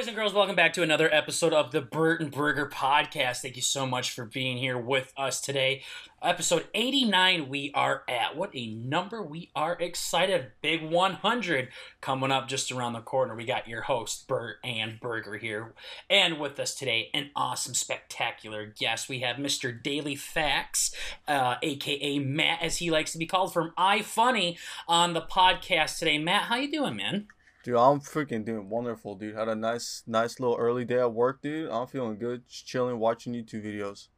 boys and girls, welcome back to another episode of the Burt and Burger podcast. Thank you so much for being here with us today. Episode 89, we are at. What a number we are excited. Big 100 coming up just around the corner. We got your host, Burt and Burger, here. And with us today, an awesome, spectacular guest. We have Mr. Daily Facts, uh, aka Matt, as he likes to be called, from iFunny on the podcast today. Matt, how you doing, man? Dude, I'm freaking doing wonderful, dude. Had a nice, nice little early day at work, dude. I'm feeling good, just chilling, watching YouTube videos.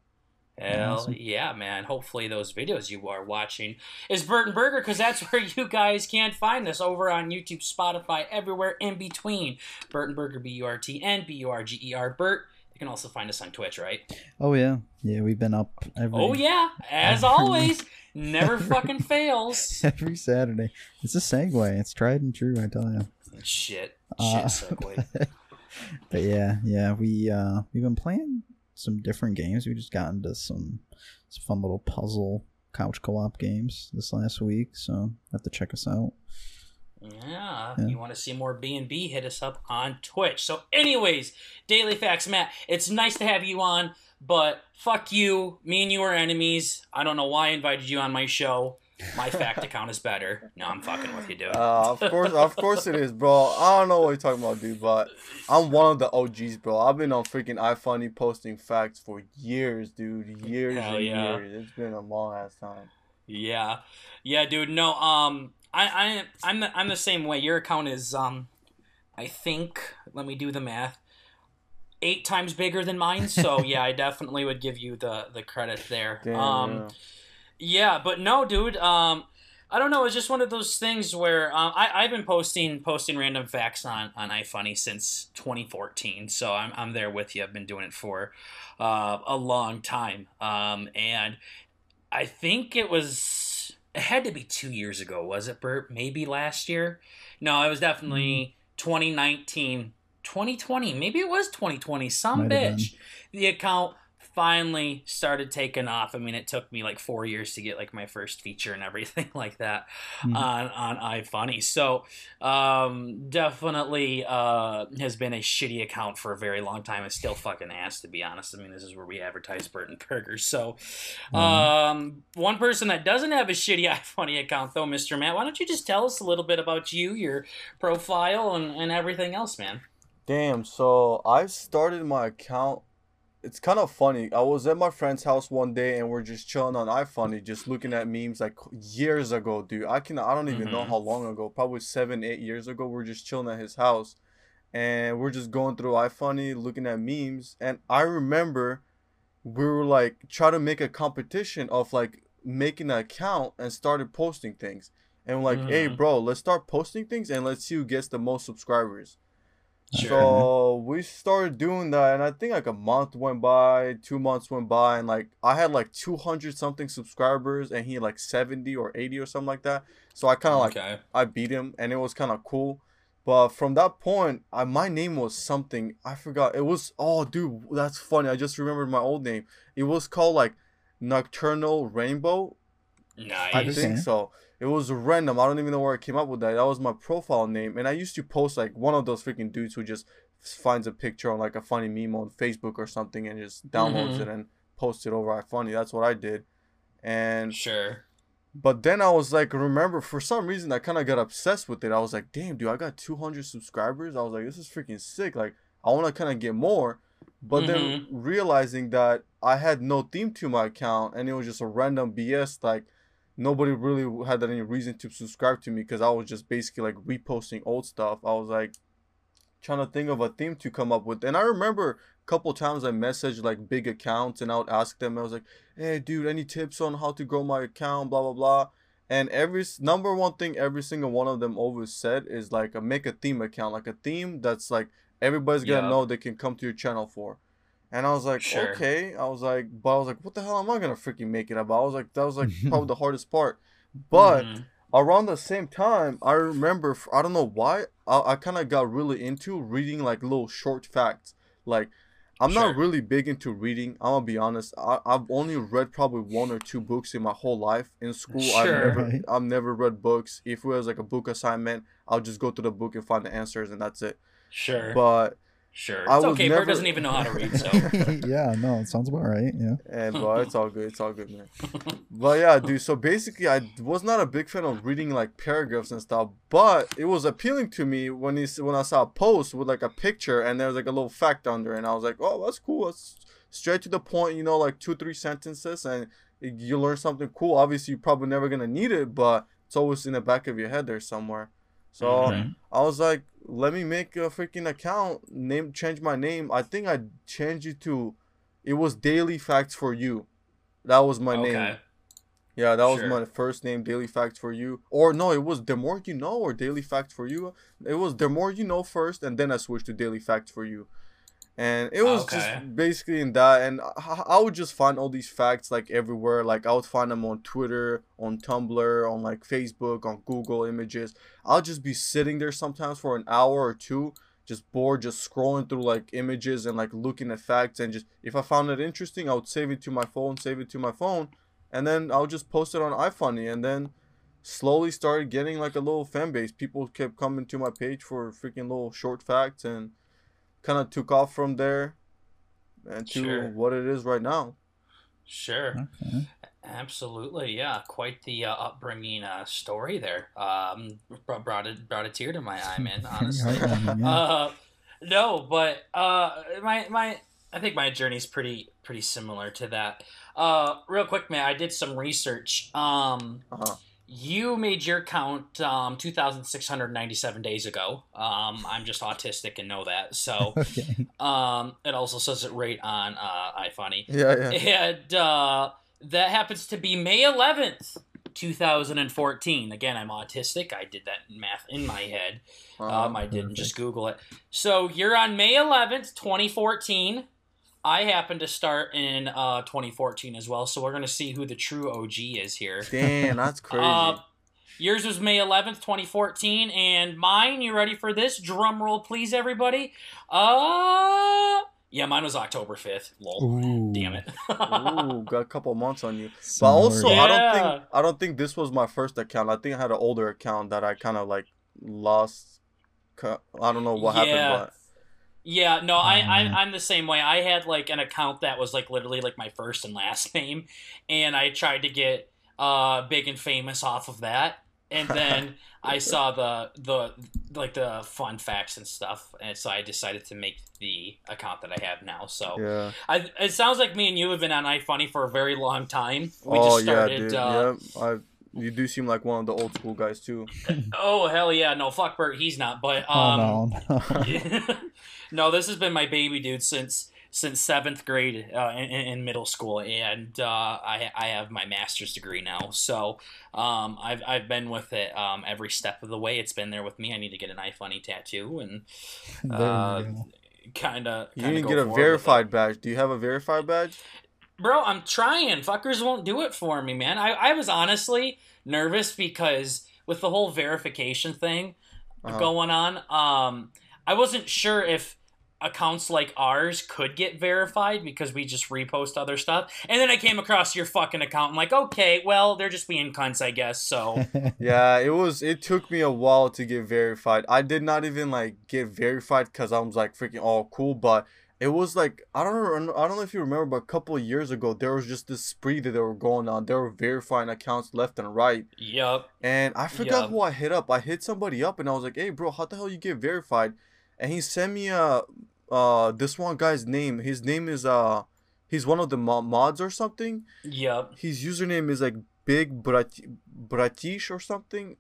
Hell awesome. yeah, man. Hopefully those videos you are watching is Burt and Burger because that's where you guys can't find this over on YouTube, Spotify, everywhere in between. Burt and Burger, B-U-R-T-N, B-U-R-G-E-R, Burt. You can also find us on Twitch, right? Oh yeah, yeah. We've been up every. Oh yeah, as always, never fucking fails. Every Saturday. It's a segue. It's tried and true. I tell you. Shit. Uh, Shit segue. but yeah, yeah, we uh we've been playing some different games. We just got into some some fun little puzzle couch co-op games this last week, so have to check us out. Yeah, yeah. you want to see more B and B? Hit us up on Twitch. So, anyways, Daily Facts, Matt. It's nice to have you on, but fuck you. Me and you are enemies. I don't know why I invited you on my show my fact account is better. No, I'm fucking with you, dude. Uh, of course, of course it is, bro. I don't know what you're talking about, dude, but I'm one of the OGs, bro. I've been on freaking iFunny posting facts for years, dude. Years Hell and yeah. years. It's been a long ass time. Yeah, yeah, dude. No, um, I, I, I'm, the, I'm the same way. Your account is, um, I think. Let me do the math. Eight times bigger than mine. So yeah, I definitely would give you the the credit there. Damn, um. Yeah yeah, but no, dude. Um, I don't know. It's just one of those things where um, I I've been posting posting random facts on on iFunny since 2014, so I'm I'm there with you. I've been doing it for uh, a long time, um, and I think it was it had to be two years ago, was it, Bert? Maybe last year? No, it was definitely mm-hmm. 2019, 2020. Maybe it was 2020. Some Might bitch. The account finally started taking off. I mean, it took me like four years to get like my first feature and everything like that mm-hmm. on on iFunny. So um, definitely uh, has been a shitty account for a very long time. It's still fucking ass to be honest. I mean, this is where we advertise Burton Burgers. So mm-hmm. um, one person that doesn't have a shitty iFunny account though, Mr. Matt, why don't you just tell us a little bit about you, your profile, and, and everything else, man? Damn. So I started my account it's kind of funny. I was at my friend's house one day and we're just chilling on iFunny, just looking at memes like years ago, dude. I can I don't even mm-hmm. know how long ago, probably seven, eight years ago. We're just chilling at his house, and we're just going through iFunny, looking at memes. And I remember we were like trying to make a competition of like making an account and started posting things. And we're like, mm-hmm. hey, bro, let's start posting things and let's see who gets the most subscribers. Sure. So we started doing that, and I think like a month went by, two months went by, and like I had like two hundred something subscribers, and he had like seventy or eighty or something like that. So I kind of okay. like I beat him, and it was kind of cool. But from that point, I, my name was something I forgot. It was oh, dude, that's funny. I just remembered my old name. It was called like Nocturnal Rainbow. Nice. I think so. It was random. I don't even know where I came up with that. That was my profile name, and I used to post like one of those freaking dudes who just finds a picture on like a funny meme on Facebook or something and just downloads mm-hmm. it and posts it over iFunny. That's what I did, and sure. But then I was like, remember, for some reason, I kind of got obsessed with it. I was like, damn, dude, I got 200 subscribers. I was like, this is freaking sick. Like, I want to kind of get more. But mm-hmm. then realizing that I had no theme to my account and it was just a random BS, like, nobody really had any reason to subscribe to me because I was just basically like reposting old stuff. I was like trying to think of a theme to come up with. And I remember a couple times I messaged like big accounts and I would ask them, I was like, hey dude, any tips on how to grow my account, blah blah blah. And every number one thing every single one of them always said is like make a theme account, like a theme that's like everybody's gonna yeah. know they can come to your channel for. And I was like, sure. okay. I was like, but I was like, what the hell am I gonna freaking make it about? I was like, that was like probably the hardest part. But mm-hmm. around the same time, I remember, I don't know why, I, I kind of got really into reading like little short facts. Like, I'm sure. not really big into reading. I'm gonna be honest. I, I've only read probably one or two books in my whole life. In school, sure. I've never, I've never read books. If it was like a book assignment, I'll just go to the book and find the answers, and that's it. Sure. But Sure. I It's okay. never- Bert doesn't even know how to read, so. yeah, no, it sounds about right. Yeah. And bro, it's all good. It's all good, man. But yeah, dude. So basically, I was not a big fan of reading like paragraphs and stuff, but it was appealing to me when he when I saw a post with like a picture and there was like a little fact under, it, and I was like, oh, that's cool. That's straight to the point. You know, like two three sentences, and you learn something cool. Obviously, you're probably never gonna need it, but it's always in the back of your head there somewhere. So Mhm. I was like, let me make a freaking account, name change my name. I think I changed it to it was Daily Facts for You. That was my okay. name. Yeah, that was Sure. my first name, Daily Facts for You. Or no, it was The More You Know or Daily Facts for You. It was The More You Know first, and then I switched to Daily Facts for You. And it was Okay. just basically in that. And I, I would just find all these facts like everywhere. Like I would find them on Twitter, on Tumblr, on like Facebook, on Google Images. I'll just be sitting there sometimes for an hour or two, just bored, just scrolling through like images and like looking at facts. And just if I found it interesting, I would save it to my phone, save it to my phone, and then I'll just post it on iFunny. And then slowly started getting like a little fan base. People kept coming to my page for freaking little short facts and kind of took off from there and to Sure. what it is right now. Sure. Okay. Absolutely, yeah. Quite the uh, upbringing uh, story there. Um, brought it brought a tear to my eye, man. Honestly. Yeah. uh, no, but uh, my my I think my journey's pretty pretty similar to that. Uh, real quick, man. I did some research. Um, Uh-huh. You made your count um, 2,697 days ago. Um, I'm just autistic and know that. So okay. um, it also says it right on uh, iFunny. Yeah, yeah. And uh, that happens to be May 11th, 2014. Again, I'm autistic. I did that math in my head. Uh-huh. Um, I didn't perfect. just Google it. So you're on May 11th, 2014. I happen to start in uh, 2014 as well. So we're going to see who the true OG is here. Damn, that's crazy. Uh, yours was May 11th, 2014, and mine, you ready for this? Drum roll, please, everybody. Uh, yeah, mine was October 5th. Lol. Ooh. Damn it. Ooh, got a couple months on you. But also, more- I don't think I don't think this was my first account. I think I had an older account that I kind of like lost. I don't know what Yeah. happened, but Yeah, no, I, I Mhm. I'm the same way. I had like an account that was like literally like my first and last name, and I tried to get uh big and famous off of that, and then I saw the the like the fun facts and stuff, and so I decided to make the account that I have now. So yeah. I, it sounds like me and you have been on iFunny for a very long time. We oh just started. yeah, dude. uh, yeah, I. You do seem like one of the old school guys too. Oh hell yeah! No, fuck Bert, he's not. But Oh um, no. no, this has been my baby, dude, since since seventh grade uh, in, in middle school, and uh, I I have my master's degree now. So um, I've I've been with it um, every step of the way. It's been there with me. I need to get an iFunny tattoo and uh, kind of. You didn't get a verified badge. Do you have a verified badge? Bro, I'm trying. Fuckers won't do it for me, man. I, I was honestly nervous because with the whole verification thing Uh-huh. going on, um, I wasn't sure if accounts like ours could get verified because we just repost other stuff. And then I came across your fucking account. I'm like, okay, well, they're just being cunts, I guess. So Yeah, it was. It took me a while to get verified. I did not even like get verified because I was like freaking all cool. But it was like I don't know. I don't know if you remember, but a couple of years ago there was just this spree that they were going on. They were verifying accounts left and right. Yup. And I forgot Yeah. who I hit up. I hit somebody up and I was like, "Hey, bro, how the hell you get verified?" And he sent me a uh this one guy's name. His name is uh he's one of the mo- mods or something. Yup. His username is like Big Brat Bratish or something.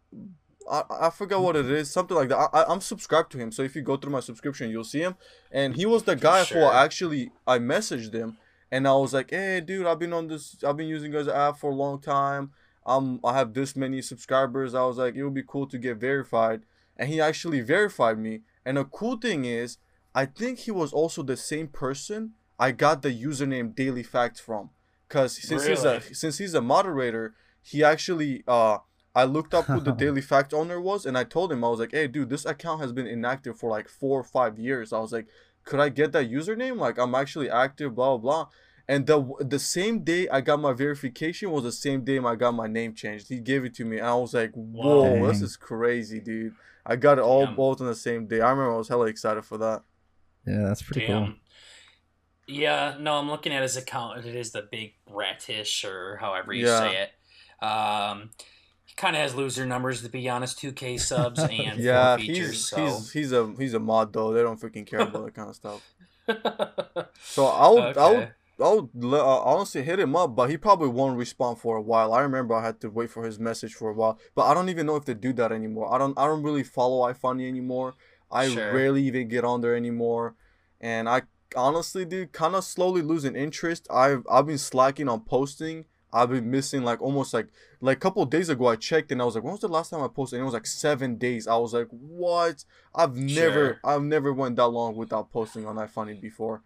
I, I forgot what it is, something like that. I, I'm subscribed to him, so if you go through my subscription, you'll see him. And he was the guy who Sure. I actually I messaged him, and I was like, "Hey, dude, I've been on this, I've been using guys app for a long time. Um, I have this many subscribers. I was like, it would be cool to get verified, and he actually verified me. And the cool thing is, I think he was also the same person I got the username Daily Facts from, cause since he's a since he's a moderator, he actually uh I looked up who the Daily Fact owner was, and I told him I was like, "Hey, dude, this account has been inactive for like four or five years." I was like, "Could I get that username? Like, I'm actually active, blah blah blah." And the the same day I got my verification was the same day I got my name changed. He gave it to me, and I was like, "Whoa, this is crazy, dude!" I got it all Yeah. both on the same day. I remember I was hella excited for that. Yeah, that's pretty cool. Yeah, no, I'm looking at his account. It is the big bratish or however you Yeah. say it. Um, he kind of has loser numbers to be honest. 2K subs and Yeah, features. he's so he's he's a he's a mod though. They don't freaking care about that kind of stuff. So I would I would Okay. I would uh, honestly hit him up, but he probably won't respond for a while. I remember I had to wait for his message for a while, but I don't even know if they do that anymore. I don't I don't really follow iFunny anymore. I Sure. rarely even get on there anymore, and I honestly, dude, kind of slowly losing interest. I've I've been slacking on posting. I've been missing like almost like like a couple days ago. I checked and I was like, when was the last time I posted? And it was like seven days. I was like, what? I've never Sure. I've never went that long without posting on iFunny before.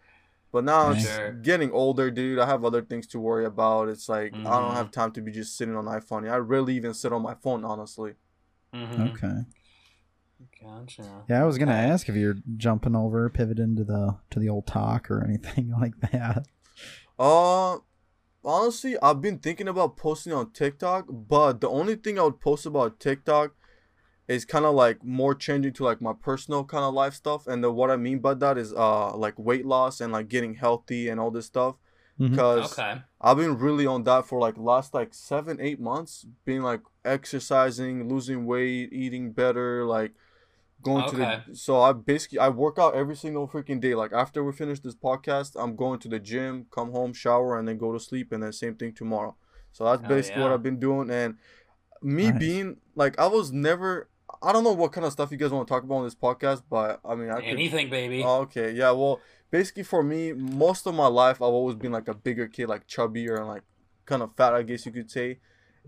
But now it's Sure. getting older, dude. I have other things to worry about. It's like I don't Mhm. have time to be just sitting on iFunny. I rarely even sit on my phone, honestly. Mhm. Okay. Gotcha. Yeah, I was gonna ask if you're jumping over, pivoting to the to the old talk or anything like that. Uh, honestly, I've been thinking about posting on TikTok, but the only thing I would post about TikTok is kind of like more changing to like my personal kind of life stuff. And the, what I mean by that is uh like weight loss and like getting healthy and all this stuff. Because Okay. I've been really on that for like last like seven, eight months, being like exercising, losing weight, eating better, like going to the so I basically I work out every single freaking day. Like after we finish this podcast, I'm going to the gym, come home, shower, and then go to sleep, and then same thing tomorrow. So that's Hell basically what. I've been doing. And me Nice. being like I was never I don't know what kind of stuff you guys want to talk about on this podcast, but I mean I could Anything, baby. Oh, okay. Yeah. Well, basically for me, most of my life, I've always been like a bigger kid, like chubbier and like kind of fat, I guess you could say.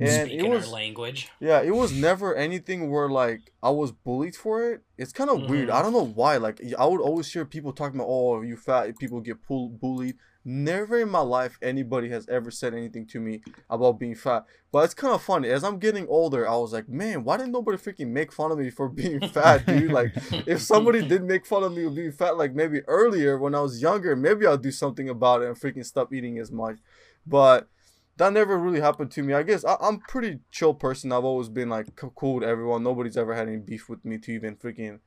And Speaking it was language. yeah, it was never anything where like I was bullied for it. It's kind of weird. Mhm. I don't know why. Like I would always hear people talking about, "Oh, you fat." People get pull- bullied. Never in my life anybody has ever said anything to me about being fat. But it's kind of funny. As I'm getting older, I was like, man, why didn't nobody freaking make fun of me for being fat, dude? Like, if somebody did make fun of me for being fat, like maybe earlier when I was younger, maybe I'll do something about it and freaking stop eating as much. But that never really happened to me. I guess I, I'm pretty chill person. I've always been like cool with everyone. Nobody's ever had any beef with me to even freaking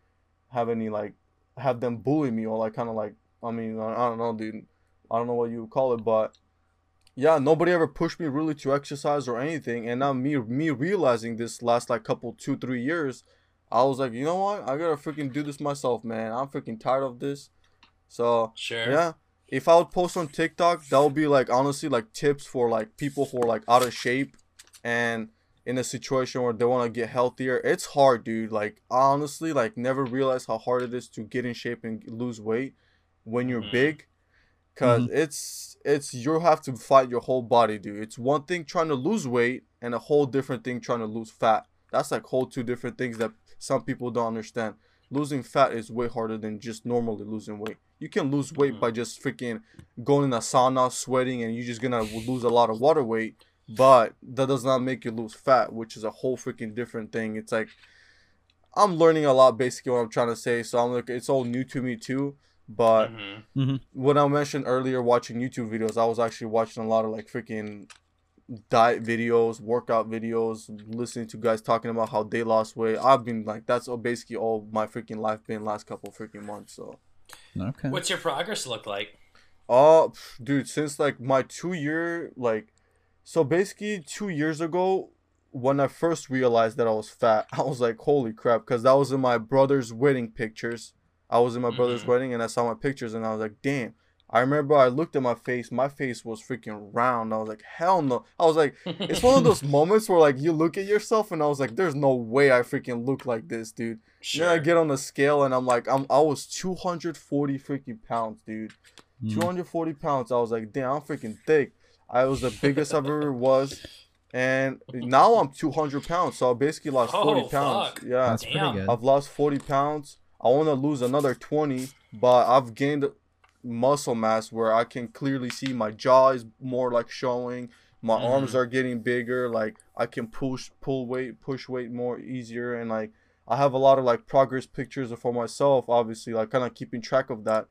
have any like have them bully me or like kind of like I mean I, I don't know, dude. I don't know what you would call it, but yeah, nobody ever pushed me really to exercise or anything. And now me me realizing this last like couple two three years, I was like, you know what? I gotta freaking do this myself, man. I'm freaking tired of this. So Sure. yeah. If I would post on TikTok, that would be like honestly like tips for like people who are like out of shape and in a situation where they want to get healthier. It's hard, dude. Like honestly, like never realized how hard it is to get in shape and lose weight when you're Mhm. big. because it's it's you have to fight your whole body, dude. It's one thing trying to lose weight and a whole different thing trying to lose fat. That's like whole two different things that some people don't understand. Losing fat is way harder than just normally losing weight. You can lose weight by just freaking going in a sauna, sweating, and you're just gonna lose a lot of water weight. But that does not make you lose fat, which is a whole freaking different thing. It's like I'm learning a lot, basically what I'm trying to say. So I'm like, it's all new to me too. But Mhm. when I mentioned earlier watching YouTube videos, I was actually watching a lot of like freaking diet videos, workout videos, listening to guys talking about how they lost weight. I've been like, that's all basically all my freaking life been last couple freaking months. So, Okay. What's your progress look like? oh, pff, dude, since like my two year, like, so basically two years ago, when I first realized that I was fat, I was like, holy crap, because that was in my brother's wedding pictures. I was in my brother's Mhm. wedding and I saw my pictures and I was like, damn. I remember I looked at my face. My face was freaking round. I was like, hell no. I was like, it's one of those moments where like you look at yourself and I was like, there's no way I freaking look like this, dude. Sure. Then I get on the scale and I'm like, I'm I was 240 freaking pounds, dude. Mm. 240 pounds. I was like, damn, I'm freaking thick. I was the biggest I've ever was. And now I'm 200 pounds. So I basically lost 40 Oh, pounds. fuck. Yeah. That's Damn. pretty good. I've lost 40 pounds. I want to lose another 20, but I've gained muscle mass where I can clearly see my jaw is more like showing. My Mhm. arms are getting bigger. Like I can push, pull weight, push weight more easier, and like I have a lot of like progress pictures for myself. Obviously, like kind of keeping track of that,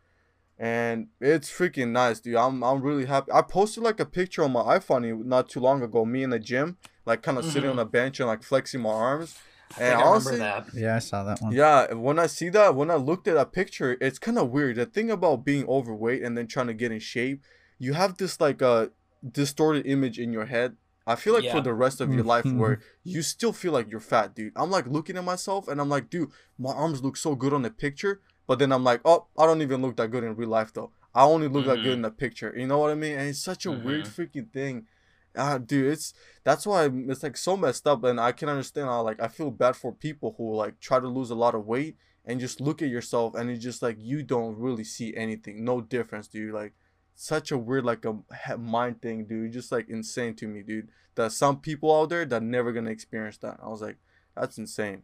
and it's freaking nice, dude. I'm I'm really happy. I posted like a picture on my iFunny not too long ago. Me in the gym, like kind of sitting Mhm. on a bench and like flexing my arms. I And I honestly, remember that. Yeah, I saw that one. Yeah, when I see that, when I looked at that picture, it's kind of weird. The thing about being overweight and then trying to get in shape, you have this like uh, distorted image in your head. I feel like for the rest of your life, where you still feel like you're fat, dude. I'm like looking at myself and I'm like, dude, my arms look so good on the picture, but then I'm like, oh, I don't even look that good in real life though. I only look that Mhm. good in the picture. You know what I mean? And it's such a weird Mm-hmm. freaking thing. Ah, dude, it's that's why it's like so messed up, and I can understand how like I feel bad for people who like try to lose a lot of weight and just look at yourself and it's just like you don't really see anything, no difference, dude. Like such a weird like a mind thing, dude. Just like insane to me, dude. That some people out there that never gonna experience that. I was like, that's insane.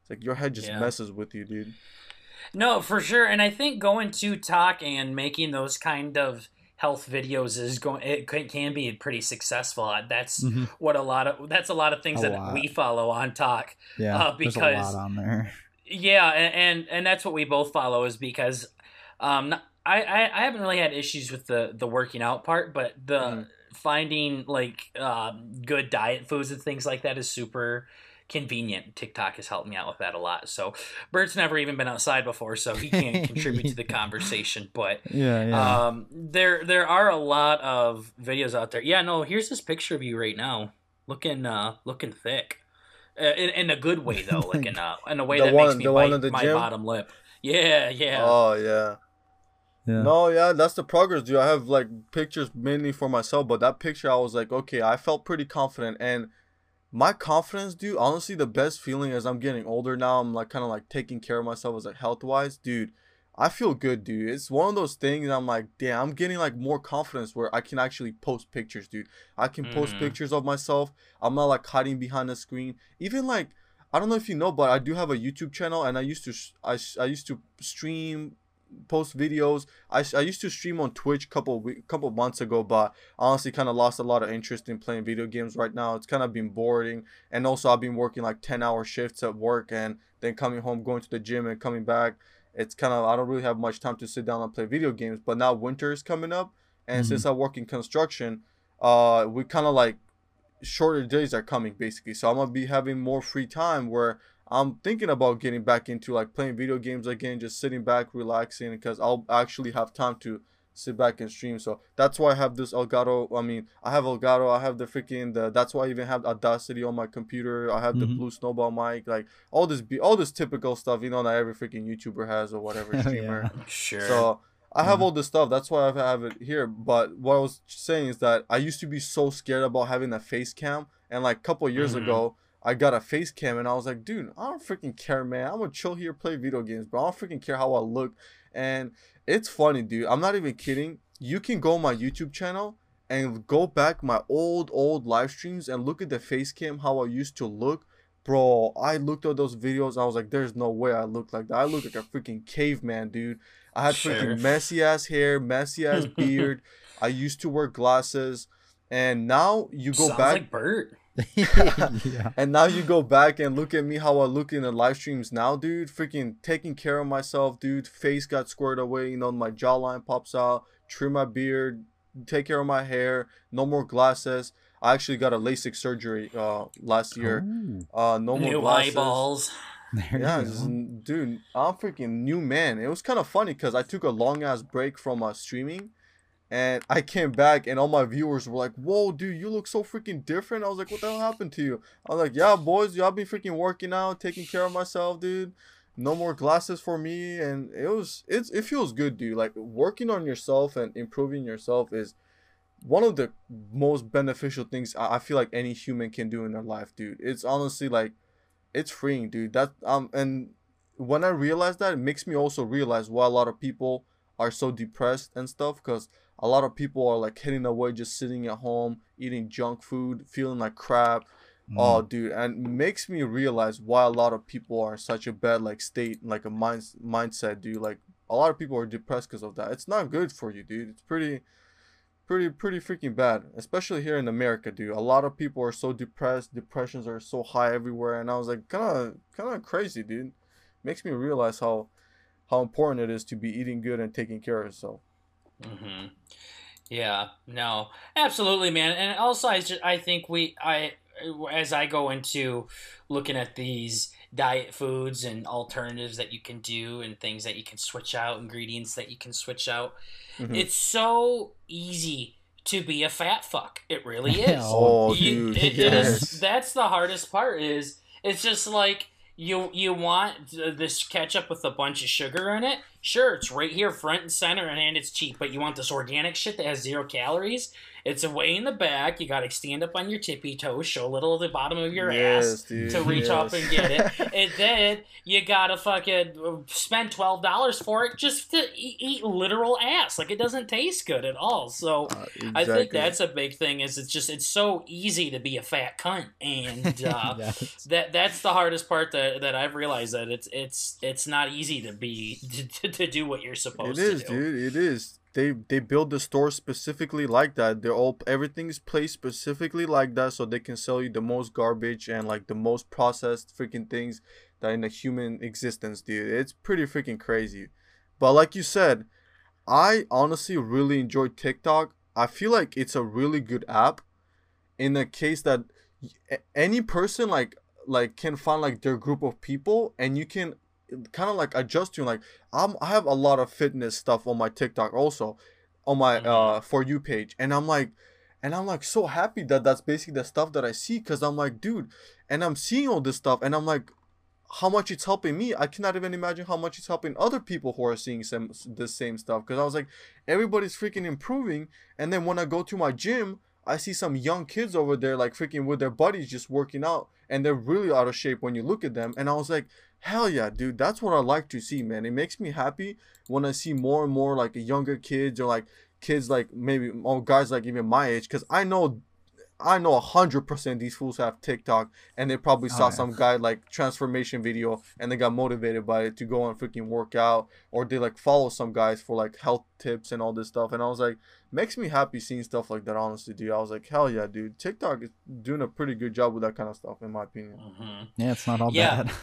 It's like your head just Yeah. messes with you, dude. No, for sure. And I think going to talk and making those kind of health videos is going it can, can be pretty successful. Uh, That's Mhm. what a lot of that's a lot of things A that lot. we follow on talk. Yeah, Uh, there's a because- lot on there. Yeah, and, and and that's what we both follow is because um I, I I haven't really had issues with the the working out part, but the Mhm. finding like um, good diet foods and things like that is super convenient. TikTok has helped me out with that a lot. So Bert's never even been outside before, so he can't contribute to the conversation. But Yeah, yeah. um, there there are a lot of videos out there. Yeah, no, here's this picture of you right now, looking uh looking thick, uh, in, in a good way though, like in a in a way The that one- makes me the one bite my gym? bottom lip. Yeah, yeah. Oh yeah. yeah. No, yeah, that's the progress, dude. I have like pictures mainly for myself, but that picture I was like, okay, I felt pretty confident and my confidence, dude, honestly the best feeling as I'm getting older now, I'm like kind of like taking care of myself as like health wise, dude. I feel good, dude. It's one of those things I'm like, damn, I'm getting like more confidence where I can actually post pictures, dude. I can post Mhm. pictures of myself. I'm not like hiding behind the screen. Even like I don't know if you know, but I do have a YouTube channel and I used to I, I used to stream post videos. I, I used to stream on Twitch couple couple months ago, but honestly kind of lost a lot of interest in playing video games right now. It's kind of been boring, and also I've been working like ten hour shifts at work, and then coming home, going to the gym, and coming back. It's kind of I don't really have much time to sit down and play video games. But now winter is coming up, and Mhm. since I work in construction, uh, we kind of like shorter days are coming basically. So I'm gonna be having more free time where I'm thinking about getting back into like playing video games again, just sitting back, relaxing, because I'll actually have time to sit back and stream. So that's why I have this Elgato. I mean, I have Elgato. I have the freaking the. That's why I even have Audacity on my computer. I have the Mhm. Blue Snowball mic, like all this, be all this typical stuff. You know that every freaking YouTuber has or whatever streamer. yeah. Sure. So I have Mhm. all this stuff. That's why I have it here. But what I was saying is that I used to be so scared about having a face cam, and like a couple of years Mhm. ago, I got a face cam, and I was like, dude, I don't freaking care, man. I'm gonna chill here, play video games, but I don't freaking care how I look. And it's funny, dude. I'm not even kidding. You can go on my YouTube channel and go back my old old live streams and look at the face cam how I used to look. Bro, I looked at those videos. I was like, "There's no way I look like that. I look like a freaking caveman, dude." I had Sure. freaking messy ass hair, messy ass beard. I used to wear glasses, and now you go Sounds back, like Bert. yeah. and now you go back and look at me how I look in the live streams now, dude. Freaking taking care of myself, dude. Face got squared away, you know, my jawline pops out. Trim my beard, take care of my hair. No more glasses. I actually got a LASIK surgery uh last year. Ooh, Uh, no more New glasses. eyeballs. there Yeah, you just, dude, I'm freaking new man. It was kind of funny because I took a long ass break from uh, streaming, and I came back, and all my viewers were like, "Whoa, dude, you look so freaking different." I was like, "What the hell happened to you?" I was like, "Yeah, boys, y'all been freaking working out, taking care of myself, dude. No more glasses for me." And it was, it's, it feels good, dude. Like working on yourself and improving yourself is one of the most beneficial things I feel like any human can do in their life, dude. It's honestly like it's freeing, dude. That um and when I realized that, it makes me also realize why a lot of people are so depressed and stuff because a lot of people are like hitting away just sitting at home eating junk food feeling like crap. Mm. oh dude and makes me realize why a lot of people are in such a bad like state like a mind mindset dude. Like a lot of people are depressed because of that. It's not good for you dude. It's pretty pretty pretty freaking bad especially here in america dude. A lot of people are so depressed. Depressions are so high everywhere and i was like kind of kind of crazy dude. Makes me realize how how important it is to be eating good and taking care of yourself hmm Yeah, no, absolutely, man. And also, I just, I think we, I, as I go into looking at these diet foods and alternatives that you can do and things that you can switch out, ingredients that you can switch out, Mhm. it's so easy to be a fat fuck. It really is. Oh, You- dude, it- it yes. is- that's the hardest part. Is it's just like you you want this ketchup with a bunch of sugar in it. Sure, it's right here, front and center, and it's cheap. But you want this organic shit that has zero calories. It's away in the back. You got to stand up on your tippy toes, show a little of the bottom of your Yes, ass dude, to reach up and get it. and then you gotta fucking spend twelve dollars for it just to eat, eat literal ass. Like it doesn't taste good at all. So Uh, I think that's a big thing. Is it's just it's so easy to be a fat cunt, and uh, Yes. that that's the hardest part that, that I've realized that it's it's it's not easy to be to, to do what you're It supposed is, to do. It is, dude. It is. They they build the store specifically like that. They're all everything's placed specifically like that, so they can sell you the most garbage and like the most processed freaking things that in a human existence, dude. It's pretty freaking crazy. But like you said, I honestly really enjoy TikTok. I feel like it's a really good app. In the case that any person like like can find like their group of people and you can kind of like adjust to like I'm I have a lot of fitness stuff on my TikTok also on my Mhm. uh for you page and I'm like and I'm like so happy that that's basically the stuff that I see cuz I'm like dude and I'm seeing all this stuff and I'm like how much it's helping me I cannot even imagine how much it's helping other people who are seeing some the same stuff cuz I was like everybody's freaking improving and then when I go to my gym I see some young kids over there like freaking with their buddies just working out and they're really out of shape when you look at them and I was like hell yeah dude that's what I like to see man it makes me happy when I see more and more like younger kids or like kids like maybe or guys like even my age because I know I know hundred percent these fools have TikTok and they probably Oh, saw yeah. some guy like transformation video and they got motivated by it to go and freaking work out or they like follow some guys for like health tips and all this stuff and I was like makes me happy seeing stuff like that honestly dude I was like hell yeah dude TikTok is doing a pretty good job with that kind of stuff in my opinion Mhm. Yeah, it's not all Yeah. bad.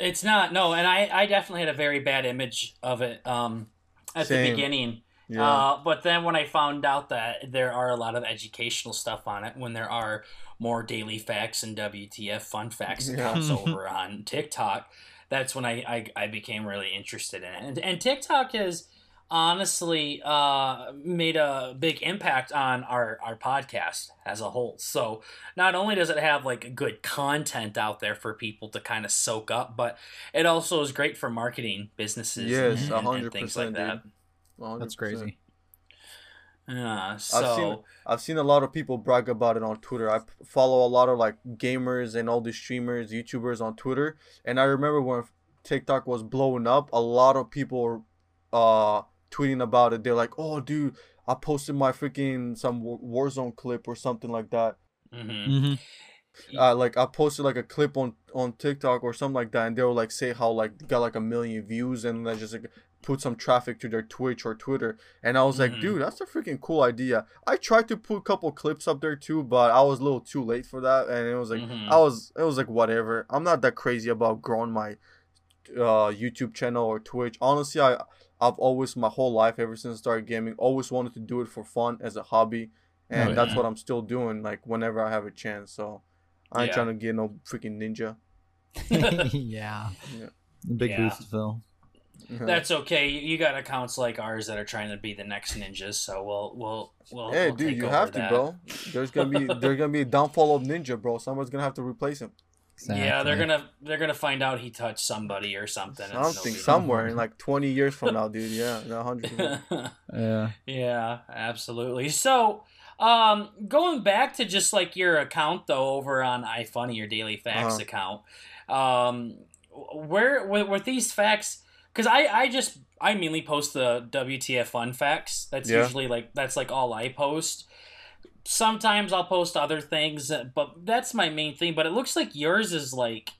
It's not no, and I I definitely had a very bad image of it um at the beginning. yeah Uh, but then when I found out that there are a lot of educational stuff on it, when there are more daily facts and WTF fun facts Yeah. accounts over on TikTok, that's when I, I, I became really interested in it. And, and TikTok has honestly uh, made a big impact on our, our podcast as a whole. So not only does it have like good content out there for people to kind of soak up, but it also is great for marketing businesses Yes, and, and, and things like 100%, that. dude. That's 100%. crazy. Yeah, so seen. I've seen a lot of people brag about it on Twitter. I follow a lot of like gamers and all these streamers, YouTubers on Twitter, and I remember when TikTok was blowing up, a lot of people uh tweeting about it. They're like, "Oh, dude, I posted my freaking some War- Warzone clip or something like that." mhm. Mm-hmm. Uh, like I posted like a clip on on TikTok or something like that, and they will like say how like got like a million views and then just like put some traffic to their Twitch or Twitter. And I was like, Mhm. dude, that's a freaking cool idea. I tried to put a couple clips up there too, but I was a little too late for that, and it was like Mhm. I was it was like whatever. I'm not that crazy about growing my uh YouTube channel or Twitch. Honestly, I I've always my whole life ever since I started gaming always wanted to do it for fun as a hobby, oh, and Oh, that's yeah. what I'm still doing. Like whenever I have a chance, so. I ain't Yeah. trying to get no freaking ninja. yeah. Yeah. Big Yeah. boost, Phil. That's okay. You, you got accounts like ours that are trying to be the next ninjas, so we'll we'll we'll. hey, we'll dude, take you over have to, that. bro. There's gonna be there's gonna be a downfall of ninja, bro. Someone's gonna have to replace him. Yeah, they're gonna they're gonna find out he touched somebody or something. and Something nobody- somewhere in like 20 years from now, dude. Yeah, hundred. Yeah. yeah, absolutely. So, um, going back to just like your account though, over on iFunny, your daily facts Uh-huh. account, um, where with, with these facts? Because I I just I mainly post the WTF fun facts. That's Yeah. usually like that's like all I post. Sometimes I'll post other things, but that's my main thing. But it looks like yours is like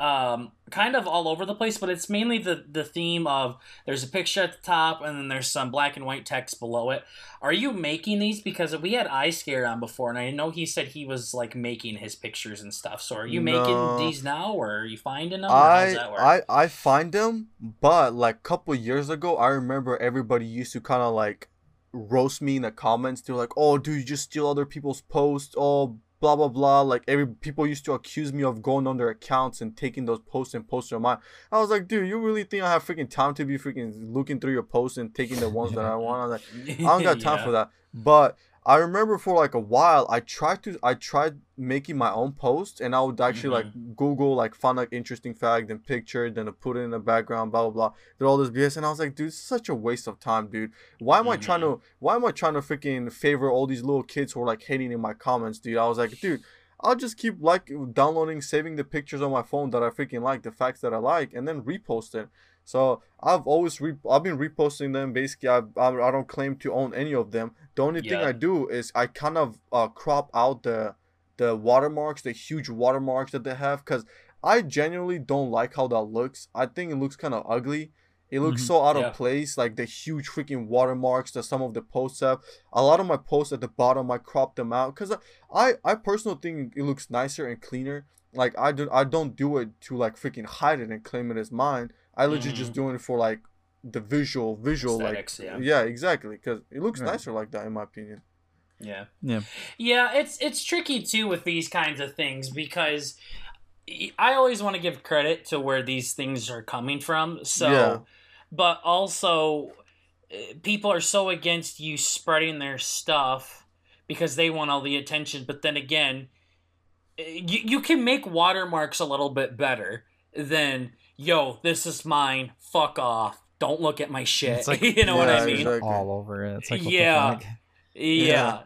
um, kind of all over the place, but it's mainly the the theme of there's a picture at the top and then there's some black and white text below it. Are you making these because we had Eye Scare on before, and I know he said he was like making his pictures and stuff. So are you No. making these now, or are you finding them? Or how does I? I I find them, but like a couple years ago, I remember everybody used to kind of like roast me in the comments. They're like, "Oh, dude, you just steal other people's posts. Oh, blah blah blah. Like every people used to accuse me of going on their accounts and taking those posts and posting on mine. I was like, dude, you really think I have freaking time to be freaking looking through your posts and taking the ones that I want? I was like, I don't got time Yeah. for that. But I remember for like a while, I tried to, I tried making my own posts, and I would actually like mm-hmm. Google, like find like interesting fact, then picture, then put it in the background, blah blah blah. Did all this BS, and I was like, dude, such a waste of time, dude. Why am I trying to, mm-hmm. why am I trying to freaking favor all these little kids who are like hating in my comments, dude? I was like, dude. I'll just keep like downloading, saving the pictures on my phone that I freaking like, the facts that I like, and then repost it. So I've always re- I've been reposting them. Basically, I, I I don't claim to own any of them. The only thing I do is I kind of uh, crop out the the watermarks, the huge watermarks that they have, because I genuinely don't like how that looks. I think it looks kind of ugly. It looks Mhm. so out Yeah. of place, like the huge freaking watermarks that some of the posts have. A lot of my posts at the bottom, I crop them out because I I personally think it looks nicer and cleaner. Like I do I don't do it to like freaking hide it and claim it as mine. I legit just doing it for like the visual visual Mm-hmm. Aesthetics, like yeah. exactly because it looks Right. nicer like that in my opinion. Yeah. Yeah. Yeah, it's it's tricky too with these kinds of things because I always want to give credit to where these things are coming from. So, Yeah. but also uh, people are so against you spreading their stuff because they want all the attention. But then again, uh, you you can make watermarks a little bit better than yo, this is mine. Fuck off. Don't look at my shit. It's like- you know what I mean? exactly. all over it. It's like what Yeah. Yeah.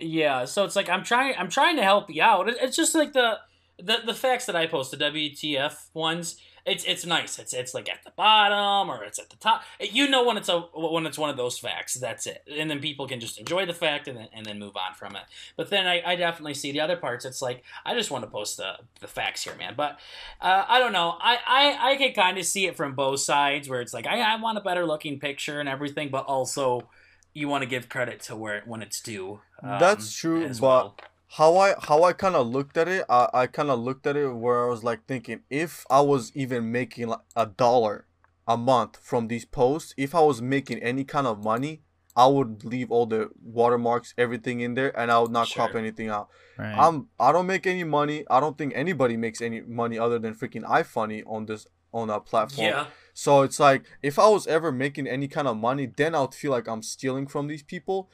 yeah, So it's like I'm trying. I'm trying to help you out. It's just like the the the facts that I post, the WTF ones. It's it's nice. It's it's like at the bottom or it's at the top. You know when it's a when it's one of those facts. That's it. And then people can just enjoy the fact and then and then move on from it. But then I, I definitely see the other parts. It's like I just want to post the the facts here, man. But uh, I don't know. I I, I can kind of see it from both sides where it's like I, I want a better looking picture and everything, but also you want to give credit to where when it's due. um, That's true, as but well. How I how I kind of looked at it, I, I kind of looked at it where I was like thinking if I was even making like a dollar a month from these posts, if I was making any kind of money, I would leave all the watermarks, everything in there, and I would not crop anything out. Right. I'm I don't make any money. I don't think anybody makes any money other than freaking iFunny on this on that platform. Yeah, So it's like if I was ever making any kind of money, then I would feel like I'm stealing from these people.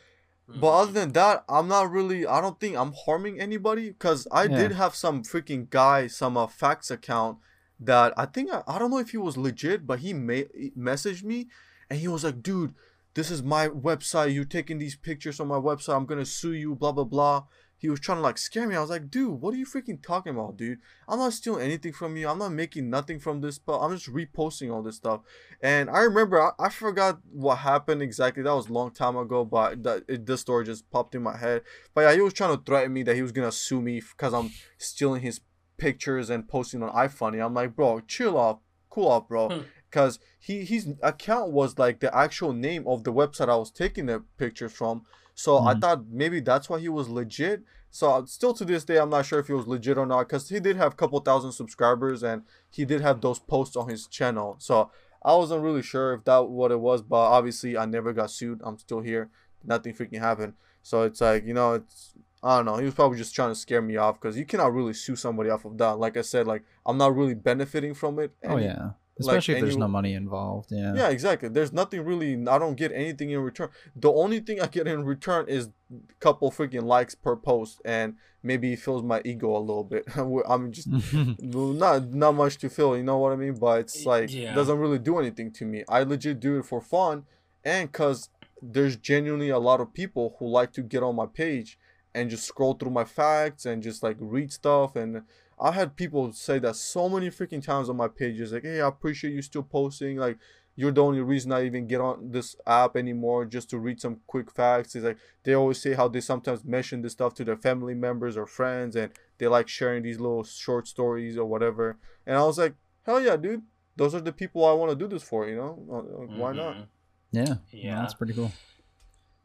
Mm-hmm. But other than that, I'm not really. I don't think I'm harming anybody because I Yeah. did have some freaking guy, some uh, facts account that I think I, I don't know if he was legit, but he ma- he messaged me and he was like, "Dude, this is my website. You're taking these pictures on my website. I'm gonna sue you." Blah blah blah. He was trying to like scare me. I was like, "Dude, what are you freaking talking about, dude? I'm not stealing anything from you. I'm not making nothing from this, but I'm just reposting all this stuff." And I remember I, I forgot what happened exactly. That was a long time ago, but that it, this story just popped in my head. But yeah, he was trying to threaten me that he was gonna sue me because I'm stealing his pictures and posting on iFunny. I'm like, bro, chill off, cool off, bro. Hmm. Because he his account was like the actual name of the website I was taking the pictures from. So I Mhm. thought maybe that's why he was legit. So uh, still to this day, I'm not sure if he was legit or not because he did have a couple thousand subscribers and he did have those posts on his channel. So I wasn't really sure if that what it was, but obviously I never got sued. I'm still here. Nothing freaking happened. So it's like you know, it's I don't know. He was probably just trying to scare me off because you cannot really sue somebody off of that. Like I said, like I'm not really benefiting from it. oh yeah. Especially if there's any- no money involved. Yeah. yeah, exactly. There's nothing really. I don't get anything in return. The only thing I get in return is a couple freaking likes per post, and maybe it fills my ego a little bit. I'm just not not much to fill You know what I mean? But it's like Yeah. doesn't really do anything to me. I legit do it for fun, and cause there's genuinely a lot of people who like to get on my page and just scroll through my facts and just like read stuff and I had people say that so many freaking times on my pages, like, "Hey, I appreciate you still posting. Like, you're the only reason I even get on this app anymore, just to read some quick facts." It's like they always say how they sometimes mention this stuff to their family members or friends, and they like sharing these little short stories or whatever. And I was like, "Hell yeah, dude! Those are the people I want to do this for. You know, Uh, uh, why not?" Mhm. yeah. Yeah. That's pretty cool.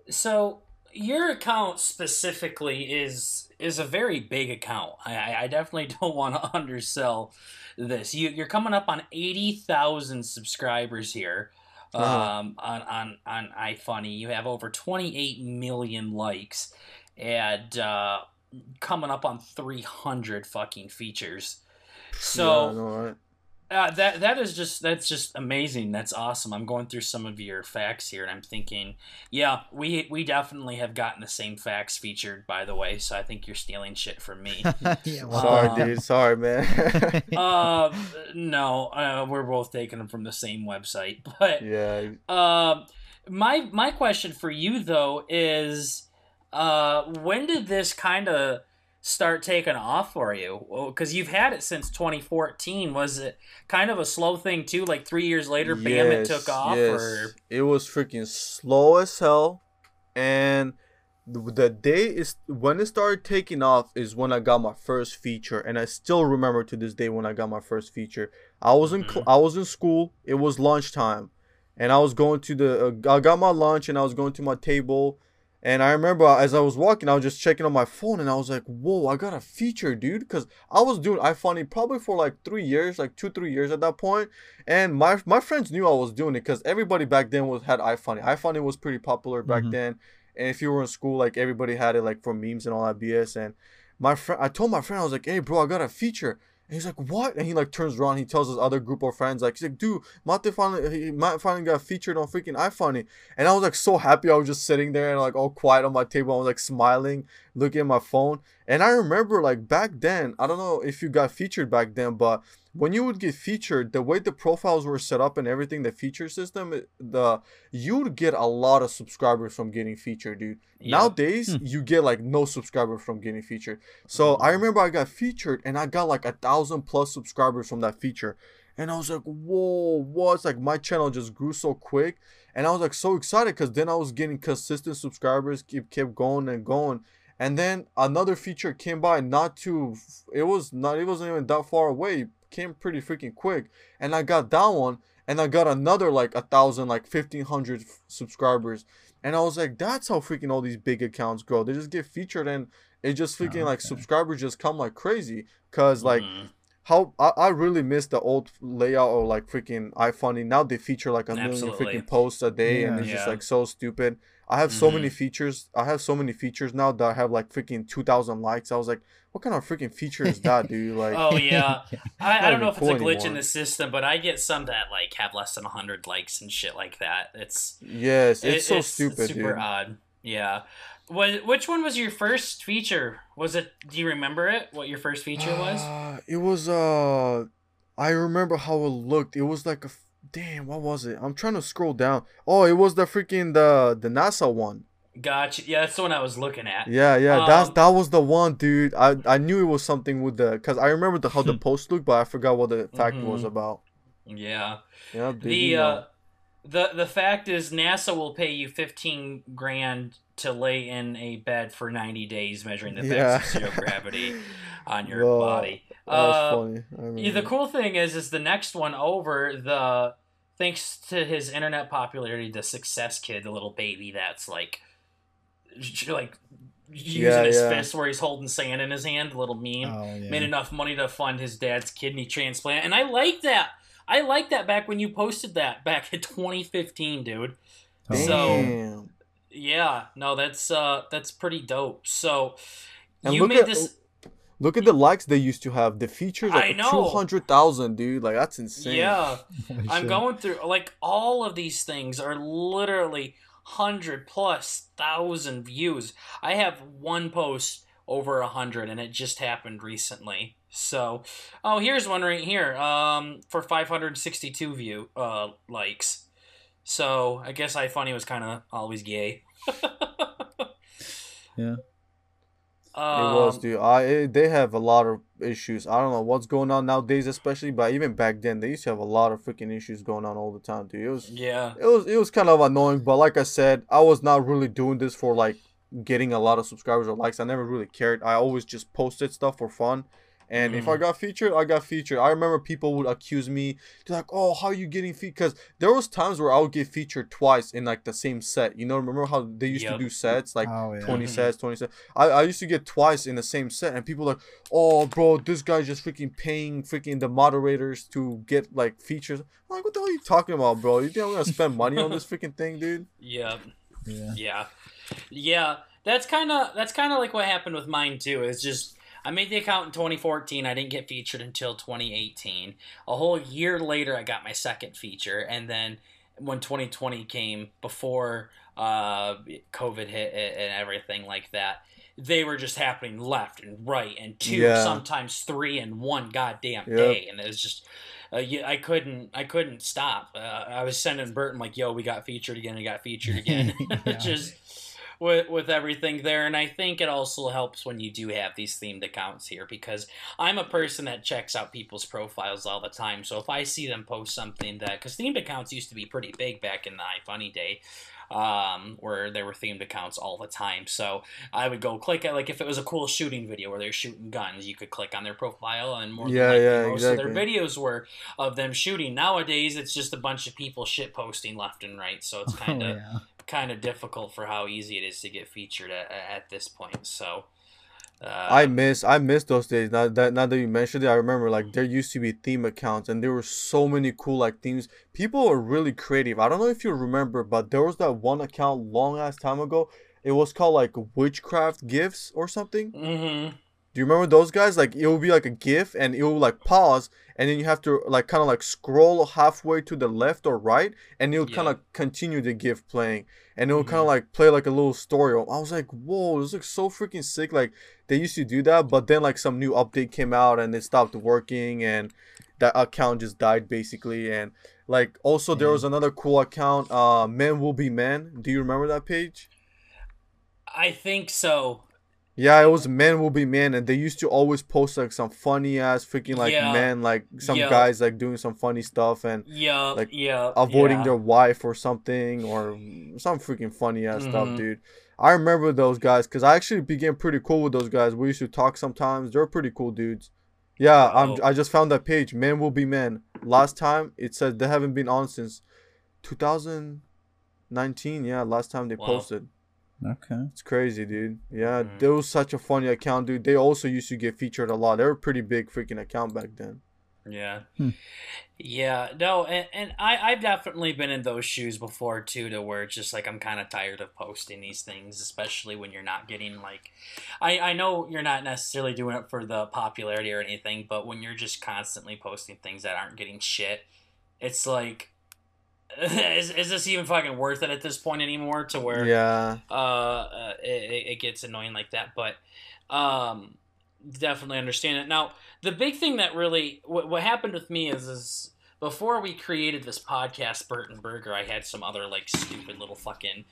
So your account specifically is is a very big account. I, I- definitely don't want to undersell this. You you're coming up on eighty thousand subscribers here. Uh-huh. Um, on on on iFunny, you have over twenty eight million likes, and uh, coming up on 300 fucking features. Yeah, So right? Uh, that that is just that's just amazing. That's awesome. I'm going through some of your facts here, and I'm thinking, yeah, we we definitely have gotten the same facts featured, by the way. So I think you're stealing shit from me. yeah, well, Sorry, Uh, dude. Sorry, man. uh, no, uh, we're both taking them from the same website, but yeah. Um, my my question for you though is, uh, when did this kind of start taking off for you? Because you've had it since 2014. Was it kind of a slow thing too? Like three years later, bam, it took off. Or It was freaking slow as hell, and the, day is when it started taking off is when I got my first feature, and I still remember to this day when I got my first feature. I was in cl- I was in school. It was lunchtime, and I was going to the uh, I got my lunch and I was going to my table. And I remember as I was walking, I was just checking on my phone, and I was like, "Whoa, I got a feature, dude!" Because I was doing iFunny probably for like three years, like two, three years at that point. And my my friends knew I was doing it because everybody back then was had iFunny. iFunny was pretty popular back Mhm. then, and if you were in school, like everybody had it, like for memes and all that BS. And my friend, I told my friend, I was like, "Hey, bro, I got a feature." And he's like, "What?" And he like turns around, he tells his other group of friends, like, he's like, "Dude, Mate finally, he Matt finally got featured on freaking iFunny." And I was like so happy. I was just sitting there and like all quiet on my table. I was like smiling, looking at my phone. And I remember like back then, I don't know if you got featured back then, but when you would get featured, the way the profiles were set up and everything, the feature system, eh, the you would get a lot of subscribers from getting featured, dude. Yeah. Nowadays, hmm. you get like no subscribers from getting featured. So I mm. remember I got featured and I got like a thousand plus subscribers from that feature. And I was like, whoa, what's like my channel just grew so quick. And I was like so excited because then I was getting consistent subscribers, keep kept going and going. And then another feature came by not too it was not it wasn't even that far away. It came pretty freaking quick. And I got that one and I got another like a thousand, like fifteen hundred subscribers. And I was like, that's how freaking all these big accounts grow. They just get featured and it just freaking like okay. subscribers just come like crazy. Cause like Mhm. how I, I really miss the old layout or like freaking iFunny. Now they feature like a million Absolutely. freaking posts a day and Yeah. it's just like so stupid. I have so Mhm. many features. I have so many features now that I have like freaking two thousand likes. I was like, what kind of freaking feature is that, dude? Like Oh yeah, I, I don't know even if it's a cool glitch in the system, but I get some that like have less than hundred likes and shit like that. It's yes, it's it- so stupid, super dude. odd. Yeah. What, which one was your first feature? Was it? Do you remember it? What your first feature was? Uh, it was uh, I remember how it looked. It was like a f- damn. What was it? I'm trying to scroll down. Oh, it was the freaking the the NASA one. Gotcha. Yeah, that's the one I was looking at. Yeah, yeah, that's Um, that was the one, dude. I I knew it was something with the because I remember the how the post looked, but I forgot what the fact was Mhm. about. Yeah. Yeah, did The you know? uh, the the fact is NASA will pay you fifteen grand to lay in a bed for ninety days, measuring the Yeah. effects of zero gravity on your Well, body. that was Uh, funny. I. Yeah, the cool thing is, is the next one over the thanks to his internet popularity, the success kid, the little baby that's like, like using Yeah, his yeah. fist where he's holding sand in his hand, the little meme, Oh yeah. made enough money to fund his dad's kidney transplant, and I like that. I like that back when you posted that back in 2015, dude. Oh, so- Yeah, no, that's uh that's pretty dope. So And you made at- this. Look at the likes they used to have. The features I like know. two hundred thousand, dude. Like that's insane. Yeah. Holy I'm shit. going through like all of these things are literally hundred plus thousand views. I have one post over a hundred, and it just happened recently. So, oh, here's one right here. Um, for 562 view uh likes. So I guess iFunny was kind of always gay. Yeah. It was, Um, dude. I it, they have a lot of issues. I don't know what's going on nowadays, especially. But even back then, they used to have a lot of freaking issues going on all the time, dude. It was Yeah. it was it was kind of annoying. But like I said, I was not really doing this for like getting a lot of subscribers or likes. I never really cared. I always just posted stuff for fun. And if I got featured, I got featured. I remember people would accuse me, they're like, "Oh, how are you getting featured?" Because there was times where I would get featured twice in like the same set. You know, remember how they used Yep. to do sets like Oh, yeah. 20 Mhm. sets, 20 sets. I, I used to get twice in the same set, and people like, oh, bro, this guy's just freaking paying freaking the moderators to get like features. I'm like, what the hell are you talking about, bro? You think I'm gonna spend money on this freaking thing, dude? Yeah. Yeah. Yeah. Yeah. That's kind of that's kind of like what happened with mine too. It's just I made the account in 2014. I didn't get featured until 2018. A whole year later, I got my second feature, and then when 2020 came, before uh, COVID hit and everything like that, they were just happening left and right and two, Yeah. sometimes three in one goddamn Yep. day, and it was just. Uh, yeah, I couldn't. I couldn't stop. Uh, I was sending Burton like, "Yo, we got featured again. We got featured again." Yeah. just with with everything there, and I think it also helps when you do have these themed accounts here because I'm a person that checks out people's profiles all the time. So if I see them post something that, because themed accounts used to be pretty big back in the iFunny day, um, where there were themed accounts all the time. So I would go click it, like if it was a cool shooting video where they're shooting guns, you could click on their profile, and more Yeah, than likely, yeah, most of their videos were of them shooting. Nowadays, it's just a bunch of people shit posting left and right. So it's kind oh, of yeah. Kind of difficult for how easy it is to get featured at, at this point. So. Uh, I miss I miss those days. Now that now that you mentioned it, I remember like there used to be theme accounts and there were so many cool like themes. People are really creative. I don't know if you remember, but there was that one account long ass time ago. It was called like witchcraft gifts or something. hmm Do you remember those guys? Like it will be like a GIF and it will like pause and then you have to like kind of like scroll halfway to the left or right and it'll kind of continue the GIF playing and it'll kind Mhm. of like play like a little story. I was like, whoa, this looks so freaking sick. Like they used to do that, but then like some new update came out and it stopped working and that account just died basically. And like also there was another cool account, uh, Men Will Be Men. Do you remember that page? I think so. Yeah, it was men will be men, and they used to always post like some funny ass freaking like Yeah. men, like some Yeah. guys like doing some funny stuff and Yeah, Like, yeah, avoiding yeah. their wife or something or some freaking funny ass stuff, Mhm. dude. I remember those guys because I actually became pretty cool with those guys. We used to talk sometimes. They're pretty cool dudes. Yeah, I'm. Oh. I just found that page. Men will be men. Last time it said they haven't been on since 2019. Yeah, last time they Wow. posted. Okay. It's crazy, dude. Yeah, Mhm. that was such a funny account, dude. They also used to get featured a lot. They were a pretty big freaking account back then. Yeah. Hmm. Yeah, no, and, and I, I've definitely been in those shoes before too, to where it's just like I'm kind of tired of posting these things, especially when you're not getting like, I, I know you're not necessarily doing it for the popularity or anything, but when you're just constantly posting things that aren't getting shit, it's like, is, is this even fucking worth it at this point anymore? To where Yeah, uh, uh it, it- it gets annoying like that but um definitely understand it now the big thing that really what, what happened with me is is before we created this podcast burton burger i had some other like stupid little fucking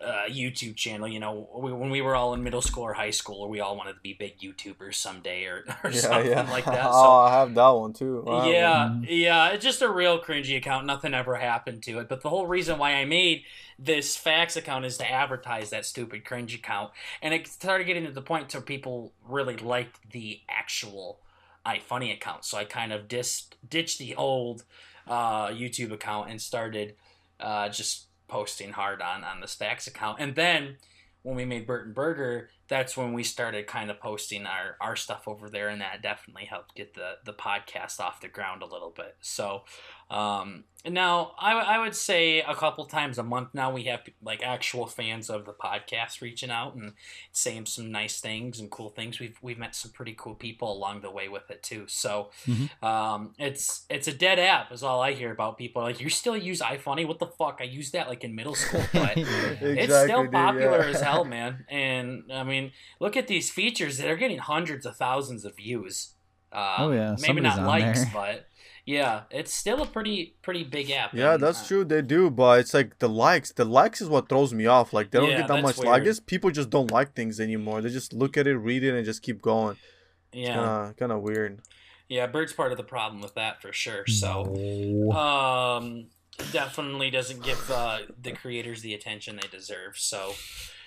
uh, YouTube channel, you know, we, when we were all in middle school or high school, or we all wanted to be big YouTubers someday or, or yeah, something yeah. like that. So oh, I have that one too. I have yeah, yeah, it's just a real cringy account. Nothing ever happened to it. But the whole reason why I made this facts account is to advertise that stupid cringe account, and it started getting to the point to people really liked the actual iFunny account. So I kind of dis- ditched the old uh, YouTube account and started uh, just posting hard on on this facts account, and then. When we made Burton Burger, that's when we started kind of posting our, our stuff over there, and that definitely helped get the, the podcast off the ground a little bit. So, um, now I, I would say a couple times a month now we have like actual fans of the podcast reaching out and saying some nice things and cool things. We've we've met some pretty cool people along the way with it too. So, Mhm. um, it's it's a dead app is all I hear about. People like you still use iFunny? What the fuck? I used that like in middle school, but Exactly, it's still dude, popular yeah. as hell, man. And I mean, look at these features; they're getting hundreds of thousands of views. Uh, Oh, yeah, maybe somebody's not likes, there. but yeah, it's still a pretty pretty big app. Yeah, and, that's uh, true. They do, but it's like the likes. The likes is what throws me off. Like they don't Yeah, get that much. I weird. guess people just don't like things anymore. They just look at it, read it, and just keep going. Yeah, Kind of, kind of weird. yeah. Bird's part of the problem with that for sure. So, No. um, definitely doesn't give uh, the creators the attention they deserve. So.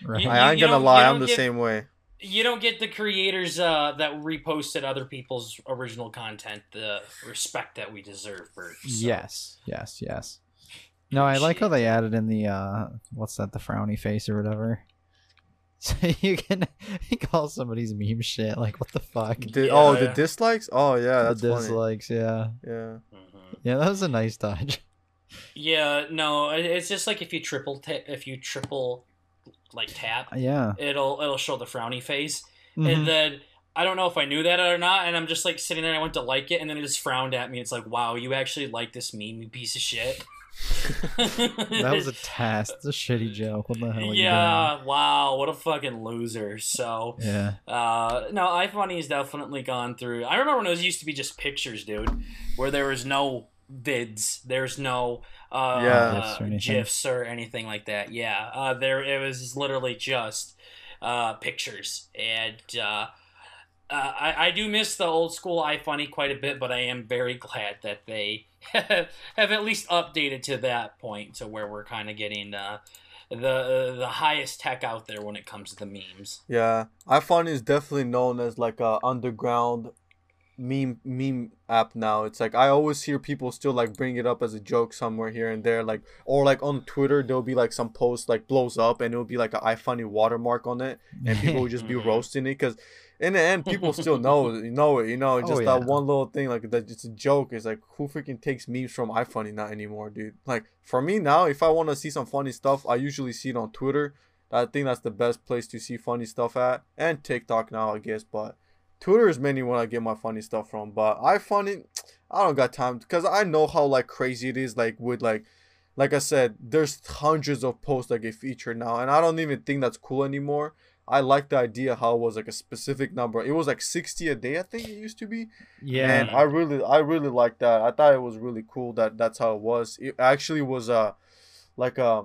Right. You- I ain't gonna lie. I'm the get- same way. you don't get the creators uh, that reposted other people's original content the respect that we deserve, Bert. So, Yes, yes, yes. No, I like how they added in the uh what's that, the frowny face or whatever. So you can call somebody's meme shit like what the fuck? Di- Yeah, oh, the dislikes. Oh yeah, that's the funny. dislikes, yeah. Yeah. Mhm. Yeah, that was a nice touch. Yeah, no, it's just like if you triple ta- if you triple like tap, Yeah. it'll it'll show the frowny face, Mhm. and then I don't know if I knew that or not, and I'm just like sitting there. and I went to like it, and then it just frowned at me. It's like, wow, you actually like this meme, you piece of shit. that was a test. It's a shitty joke. What the hell? Are you yeah. Wow, what a fucking loser. So. Yeah. uh, no, iFunny's definitely gone through. I remember when it was used to be just pictures, dude, where there was no vids, there's no uh, Yeah. GIFs or uh, anything. gifs or anything like that. Yeah, uh, there it was literally just uh, pictures, and uh, uh, I, I do miss the old school iFunny quite a bit, but I am very glad that they have at least updated to that point to where we're kind of getting uh, the the highest tech out there when it comes to the memes. Yeah, iFunny is definitely known as like a underground meme meme app now. It's like I always hear people still like bring it up as a joke somewhere here and there, like or like on Twitter there'll be like some post like blows up and it'll be like an iFunny watermark on it, and people will just be Mhm. roasting it because in the end people still know know it. You know, just Oh, that one little thing like that. It's a joke. It's like who freaking takes memes from iFunny not anymore, dude. Like for me now, if I want to see some funny stuff, I usually see it on Twitter. I think that's the best place to see funny stuff at, and TikTok now, I guess. But Twitter is mainly where I get my funny stuff from. But iFunny, I don't got time because I know how like crazy it is. Like with like, like I said, there's hundreds of posts that get featured now, and I don't even think that's cool anymore. I like the idea how it was like a specific number. It was like sixty a day, I think it used to be. Yeah. And I really, I really like that. I thought it was really cool that that's how it was. It actually was uh, like uh,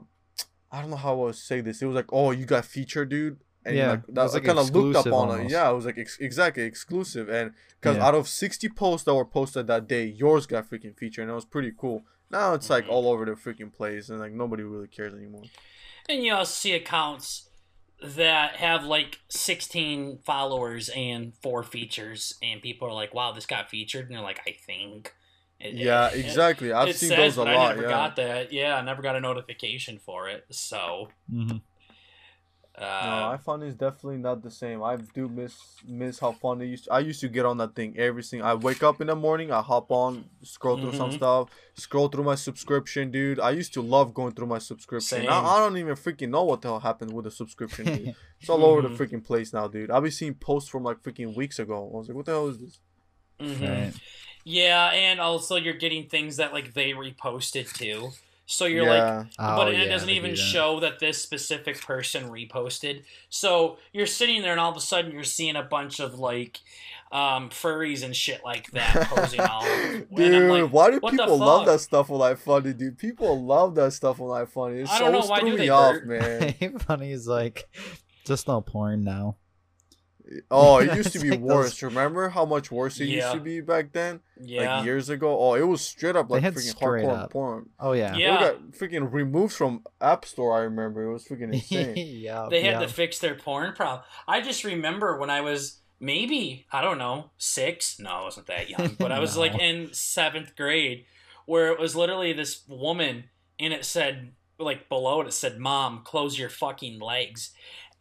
I don't know how I would say this. It was like, oh, you got featured, dude. And Yeah, like it that, was, I like, kind of looked up exclusive on it. Yeah, it was like ex- exactly exclusive, and because Yeah. out of sixty posts that were posted that day, yours got freaking featured, and it was pretty cool. Now it's like Mhm. all over the freaking place, and like nobody really cares anymore. And you also see accounts that have like 16 followers and four features, and people are like, "Wow, this got featured," and they're like, "I think." It- Yeah, it- exactly. I've seen says, those a lot. I never yeah. got that. Yeah, I never got a notification for it. So, Mhm. No, uh, I find it's definitely not the same. I do miss miss how fun it used. I used to get on that thing every single. I wake up in the morning, I hop on, scroll through some Mhm. stuff, scroll through my subscription, dude. I used to love going through my subscription. Same. Now I don't even freaking know what the hell happened with the subscription. Dude. It's all over the Mhm. freaking place now, dude. I'll be seeing posts from like freaking weeks ago. I was like, what the hell is this? mhm. Right. yeah, and also you're getting things that like they reposted too. So you're like, yeah, but Oh, it yeah, doesn't even do that. show that this specific person reposted. So you're sitting there, and all of a sudden you're seeing a bunch of like um, furries and shit like that posing all. and I'm dude. like, why do people love that stuff on like funny, dude? People love that stuff on like funny. It's I don't so know, why do they, off, man. Funny is like just not porn now. Oh, it used to be like those- worse. Remember how much worse it used to be back then? yeah, Like years ago? Oh, it was straight up like had freaking straight hardcore up. porn. Oh yeah. Yeah. It got freaking removed from App Store, I remember. It was freaking insane. yeah. they had yeah. to fix their porn problem. I just remember when I was maybe I don't know six. No, I wasn't that young, but I was like in seventh grade, where it was literally this woman, and it said like below it, it said, "Mom, close your fucking legs."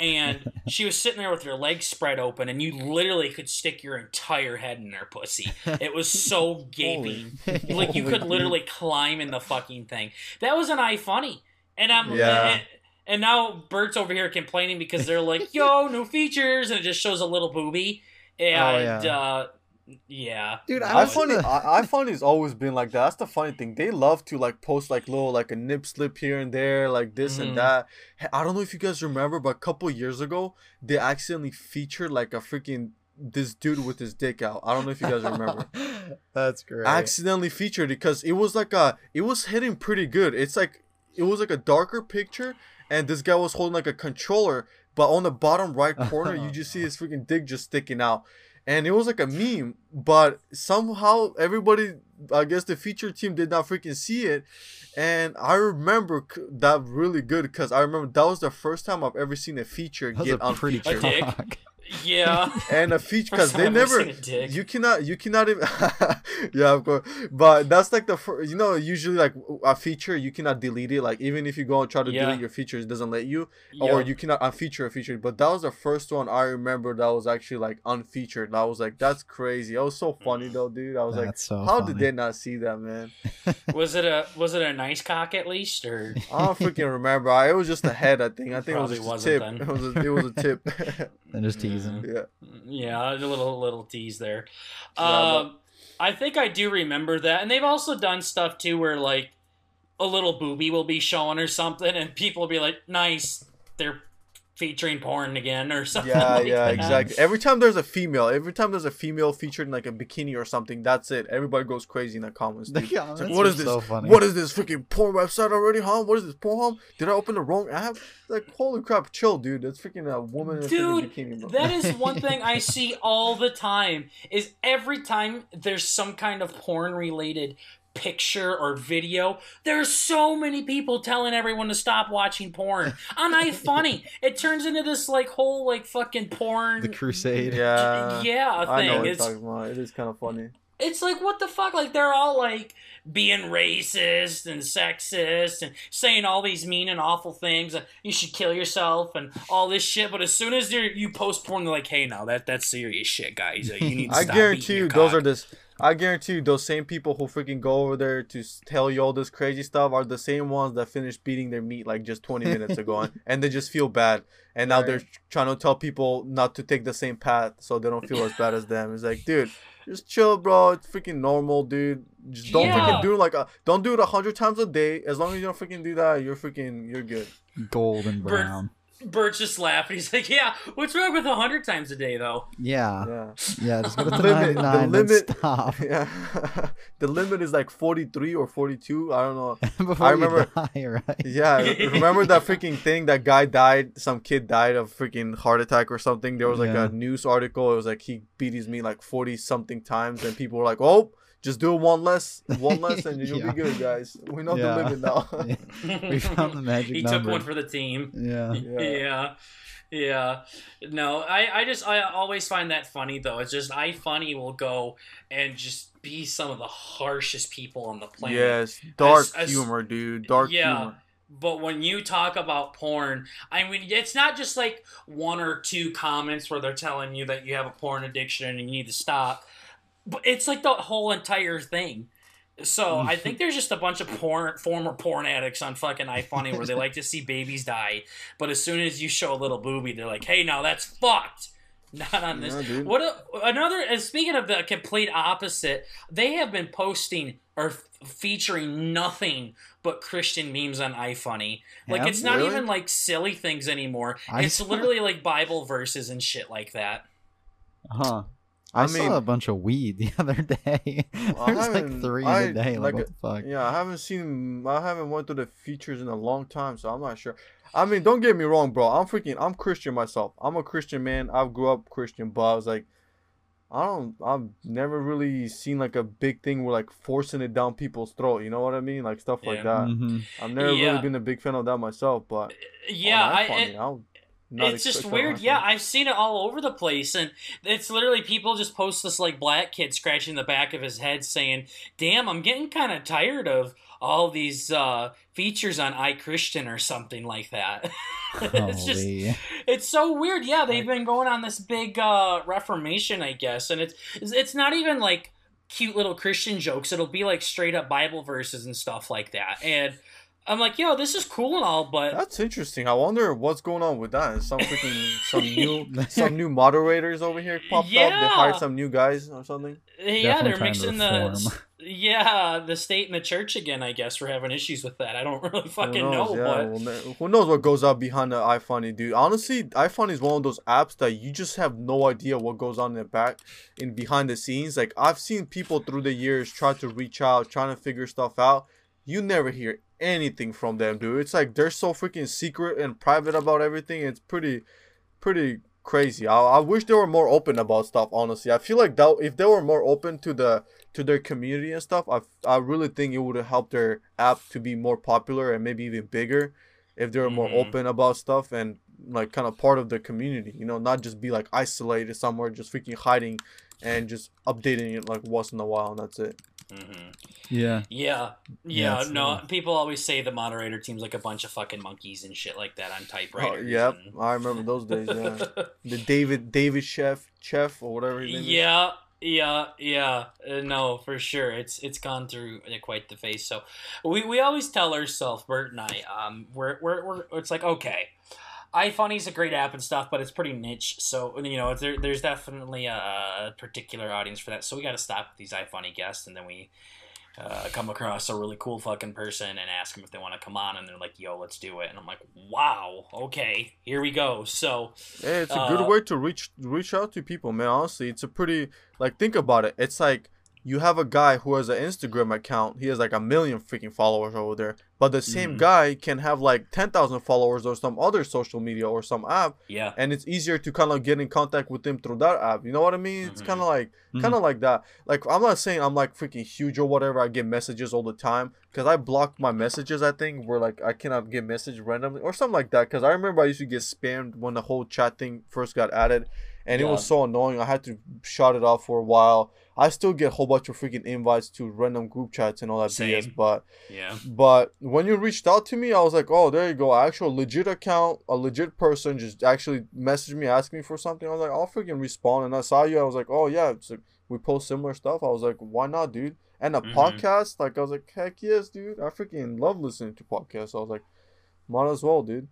And she was sitting there with her legs spread open, and you literally could stick your entire head in her pussy. It was so gaping. like you could literally climb in the fucking thing. That was an iFunny, and I'm Yeah. and, and now Bert's over here complaining because they're like, "Yo, new features," and it just shows a little booby, and yeah. uh, yeah, Dude, I I was funny, the- I, iFunny has always been like that. That's the funny thing. They love to like post like little like a nip slip here and there, like this Mhm. and that. I don't know if you guys remember, but a couple years ago, they accidentally featured like a freaking this dude with his dick out. I don't know if you guys remember. That's great. accidentally featured because it was like a it was hitting pretty good. It's like it was like a darker picture and this guy was holding like a controller, but on the bottom right corner you just see his freaking dick just sticking out. And it was like a meme, but somehow everybody I guess the feature team did not freaking see it. And I remember c- that really good because I remember that was the first time I've ever seen a feature that was get a pretty unfeatured. dick? cock. Yeah. and a feature because they never seen you cannot you cannot even yeah of course but that's like the fir- you know usually like a feature you cannot delete it like even if you go and try to Yeah. delete your features it doesn't let you or you cannot unfeature a feature but that was the first one i remember that was actually like unfeatured i was like that's crazy that was so funny mm. though dude i was like so how funny. did they not see that man was it a was it a nice cock at least or i don't freaking remember I, it was just a head i think i think Probably it was wasn't a tip then. it was a, it was a tip And just teasing. Yeah Yeah, a little little tease there. Yeah, Um, I think I do remember that, and they've also done stuff too where like a little booby will be showing or something, and people will be like, "Nice, they're featuring porn again" or something. Yeah, like yeah, that. exactly. Every time there's a female, every time there's a female featured in like a bikini or something, that's it. Everybody goes crazy in the comments. The Dude. It's like, what are is this? so funny. What is this freaking porn website already, huh? What is this porn? Did I open the wrong app? Like, holy crap, chill, dude. That's freaking a woman in a Dude, bikini. That is one thing I see all the time. Is every time there's some kind of porn related picture or video, there's so many people telling everyone to stop watching porn. On funny. it turns into this like whole like fucking porn The crusade. yeah, yeah I know thing. what you're It's talking about. It is kind of funny. it's like what the fuck? Like they're all like being racist and sexist and saying all these mean and awful things. And you should kill yourself and all this shit. But as soon as you you post porn, they're like, "Hey, now that that's serious shit, guys. Uh, You need to I stop guarantee you, your those cock." are this. I guarantee you, those same people who freaking go over there to tell you all this crazy stuff are the same ones that finished beating their meat like just 20 minutes ago, and, and they just feel bad. And now they're trying to tell people not to take the same path so they don't feel as bad as them. It's like, dude, just chill, bro. It's freaking normal, dude. Just don't Yeah. freaking do it like a, don't do it a hundred times a day. As long as you don't freaking do that, you're freaking, you're good. Golden Bert- brown. Bert's just laughing. He's like, "Yeah, what's wrong with a hundred times a day, though?" Yeah. Yeah. Yeah, just go to Limit- the limit- stop. Yeah. the limit is like 43 or 42. I don't know. Before I you remember- die, right? Yeah, remember that freaking thing? That guy died. Some kid died of freaking heart attack or something. There was like Yeah. a news article. It was like he beat his meat like forty something times, and people were like, "Oh, just do one less, one less, and you'll Yeah. be good, guys. We know Yeah. the limit now." We found the magic he number. took one for the team. Yeah. Yeah. yeah. Yeah. No, I, I just I always find that funny though. It's just iFunny will go and just be some of the harshest people on the planet. yes, dark As- as- humor, dude. Dark Yeah. humor. But when you talk about porn, I mean, it's not just like one or two comments where they're telling you that you have a porn addiction and you need to stop. But it's like the whole entire thing. So I think there's just a bunch of porn, former porn addicts on fucking iFunny where they like to see babies die, but as soon as you show a little booby, they're like, "Hey, now that's fucked." Not on this. Yeah, dude. What a, another? And speaking of the complete opposite, they have been posting or f- featuring nothing but Christian memes on iFunny. Like Have it's not Really? even like silly things anymore. I it's literally like Bible verses and shit like that. Uh huh. I, I mean- saw a bunch of weed the other day. I There's like three I- in a day. Like, like what the fuck? Yeah, I haven't seen. I haven't went through the features in a long time, so I'm not sure. I mean, don't get me wrong, bro. I'm freaking. I'm Christian myself. I'm a Christian man. I grew up Christian, but I was like, I don't. I've never really seen like a big thing where like forcing it down people's throat. You know what I mean? Like stuff Yeah. like that. Mhm. I've never Yeah. really been a big fan of that myself, but Yeah, on I. iPhone, it- I'll not it's just expect that on weird. Yeah, I've seen it all over the place, and it's literally people just post this like black kid scratching the back of his head, saying, "Damn, I'm getting kind of tired of all these uh, features on iChristian or something like that." it's just it's so weird. Yeah, they've been going on this big uh, reformation, I guess, and it's it's not even like cute little Christian jokes. It'll be like straight up Bible verses and stuff like that, and. I'm like, yo, this is cool and all, but That's interesting. I wonder what's going on with that. Some freaking some new some new moderators over here popped up. They Yeah. hired some new guys or something. yeah, Definitely they're mixing the yeah the state and the church again. I guess we're having issues with that. I don't really fucking knows? know, Yeah, but well, who knows what goes on behind the iFunny, dude? Honestly, iFunny is one of those apps that you just have no idea what goes on in the back, in behind the scenes. Like I've seen people through the years try to reach out, trying to figure stuff out. You never hear anything from them, dude. It's like they're so freaking secret and private about everything. It's pretty, pretty crazy. I, I wish they were more open about stuff. Honestly, I feel like that if they were more open to the to their community and stuff, I I really think it would have helped their app to be more popular and maybe even bigger if they were more Mhm. open about stuff and like kind of part of the community. You know, not just be like isolated somewhere, just freaking hiding, and just updating it like once in a while, and that's it. Hmm Yeah. Yeah, Yeah, yeah. no, little- people always say the moderator team's like a bunch of fucking monkeys and shit like that on Oh, typewriters. yep, and- I remember those days. Yeah, the David David Chef Chef or whatever. His name is. yeah yeah yeah uh, no for sure it's it's gone through uh, quite the face so we, we always tell ourselves bert and i um we're, we're, we're it's like okay ifunny's a great app and stuff but it's pretty niche so you know there, there's definitely a particular audience for that so we got to stop these ifunny guests and then we uh, come across a really cool fucking person and ask them if they want to come on and they're like yo let's do it and i'm like wow okay here we go so Yeah, it's a Uh, good way to reach reach out to people, man. Honestly, it's a pretty like think about it. It's like you have a guy who has an Instagram account. He has like a million freaking followers over there. But the same Mhm. guy can have like ten thousand followers or some other social media or some app, yeah and it's easier to kind of get in contact with him through that app. You know what I mean? It's Mhm. kind of like kind of like that. Like I'm not saying I'm like freaking huge or whatever. I get messages all the time because I blocked my messages. I think where like I cannot get message randomly or something like that. Because I remember I used to get spammed when the whole chat thing first got added, and it was so annoying. I had to shut it off for a while. I still get a whole bunch of freaking invites to random group chats and all that BS, but yeah but when you reached out to me, I was like, oh, there you go. Actual legit account, a legit person just actually messaged me, asking me for something. I was like, I'll freaking respond. And I saw you. I was like, oh, yeah. It's like, we post similar stuff. I was like, why not, dude? And a Mhm. podcast, like, I was like, heck yes, dude. I freaking love listening to podcasts. I was like, might as well, dude.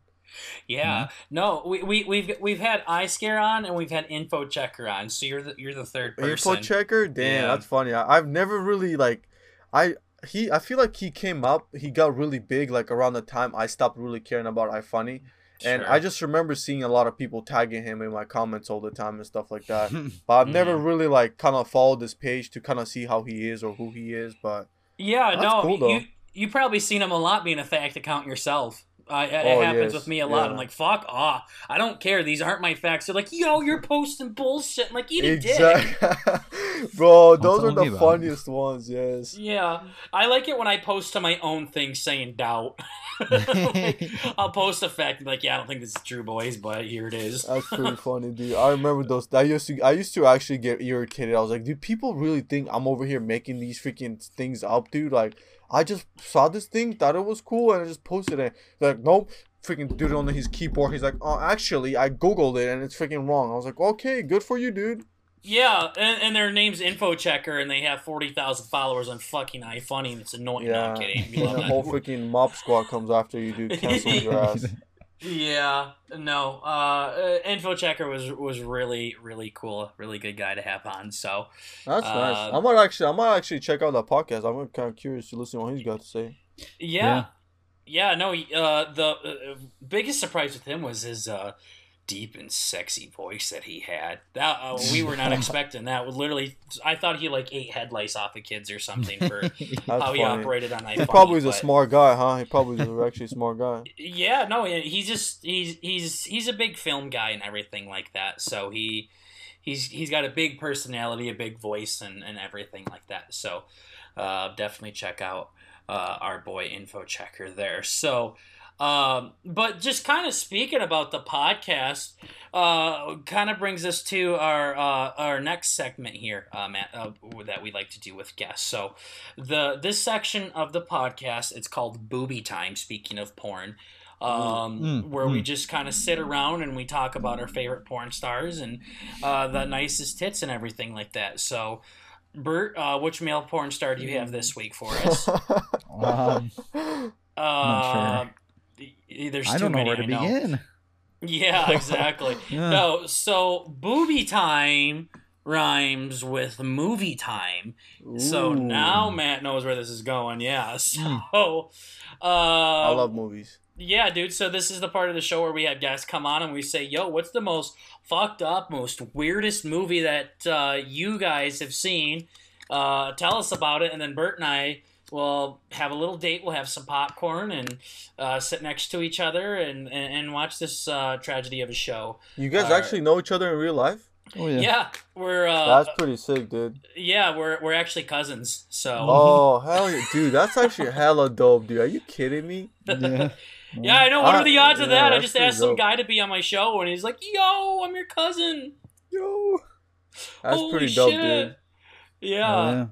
Yeah, no, we, we we've we've had eye scare on and we've had info checker on. So you're the you're the third person. Info checker? Damn, Yeah. that's funny. I, I've never really, like, I. He, I feel like he came up. He got really big, like around the time I stopped really caring about iFunny. And Sure. I just remember seeing a lot of people tagging him in my comments all the time and stuff like that. But I've never Mm-hmm. really like kind of followed this page to kind of see how he is or who he is. But yeah, no, cool, you you probably seen him a lot being a fact account yourself. Uh, it, it Oh, happens yes, with me a lot. yeah. I'm like, fuck off. I don't care. These aren't my facts. They're like, yo, you're posting bullshit. I'm like, eat a dick. bro, those are the me about it. funniest ones. Yes. Yeah, I like it when I post to my own thing saying doubt. Like, I'll post a fact and be like, yeah, I don't think this is true, boys, but here it is. That's pretty funny, dude. I remember those. I used to, I used to actually get irritated. I was like, do people really think I'm over here making these freaking things up, dude. Like, I just saw this thing, thought it was cool, and I just posted it. They're like, nope. Freaking dude on his keyboard. He's like, oh, actually, I googled it and it's freaking wrong. I was like, okay, good for you, dude. Yeah, and, and their name's Info Checker, and they have forty thousand followers on fucking iFunny, and it's annoying. No, Yeah. I'm kidding. We love the whole freaking mob squad comes after you, dude. Cancel your ass. Yeah, no. Uh, uh, Info Checker was was really really cool, really good guy to have on. So That's nice. Uh, I might actually, I might actually check out that podcast. I'm kind of curious to listen to what he's got to say. yeah, yeah. no, uh, the uh, biggest surprise with him was his uh, deep and sexy voice that he had. That uh, we were not expecting that. Literally, I thought he like ate head lice off of kids or something for how he operated on iFunny. He probably was a smart guy, huh? He probably was actually a smart guy. Yeah, no, he's just he's he's he's a big film guy and everything like that. So he he's he's got a big personality, a big voice, and and everything like that. So uh, definitely check out uh, our boy Info Checker there. So. Um, but just kind of speaking about the podcast, uh, kind of brings us to our uh, our next segment here, uh, Matt, uh, that we like to do with guests. So, the this section of the podcast it's called Booby Time. Speaking of porn, um, Mm, where we mm. just kind of sit around and we talk about our favorite porn stars and uh, the nicest tits and everything like that. So, Bert, uh, which male porn star do you have this week for us? Um, Uh, y- There's I too don't know many, where to begin. Yeah, exactly. Yeah. No, so booby time rhymes with movie time. So now Matt knows where this is going. Yeah. So, Mm. uh, I love movies. yeah, dude. So this is the part of the show where we have guests come on and we say, "Yo, what's the most fucked up, most weirdest movie that uh, you guys have seen? Uh, tell us about it." And then Bert and I will have a little date. We'll have some popcorn and uh, sit next to each other and and, and watch this uh, tragedy of a show. You guys Uh, actually know each other in real life? Oh Yeah, yeah. we're uh, That's pretty sick, dude. yeah, we're we're actually cousins. So Oh hell yeah, dude! That's actually hella dope, dude. Are you kidding me? Yeah. Yeah, I know. What Ah, are the odds of that? I just pretty asked some dope. guy to be on my show, and he's like, "Yo, I'm your cousin." Yo. That's Holy pretty dope, shit. dude. Yeah, Oh,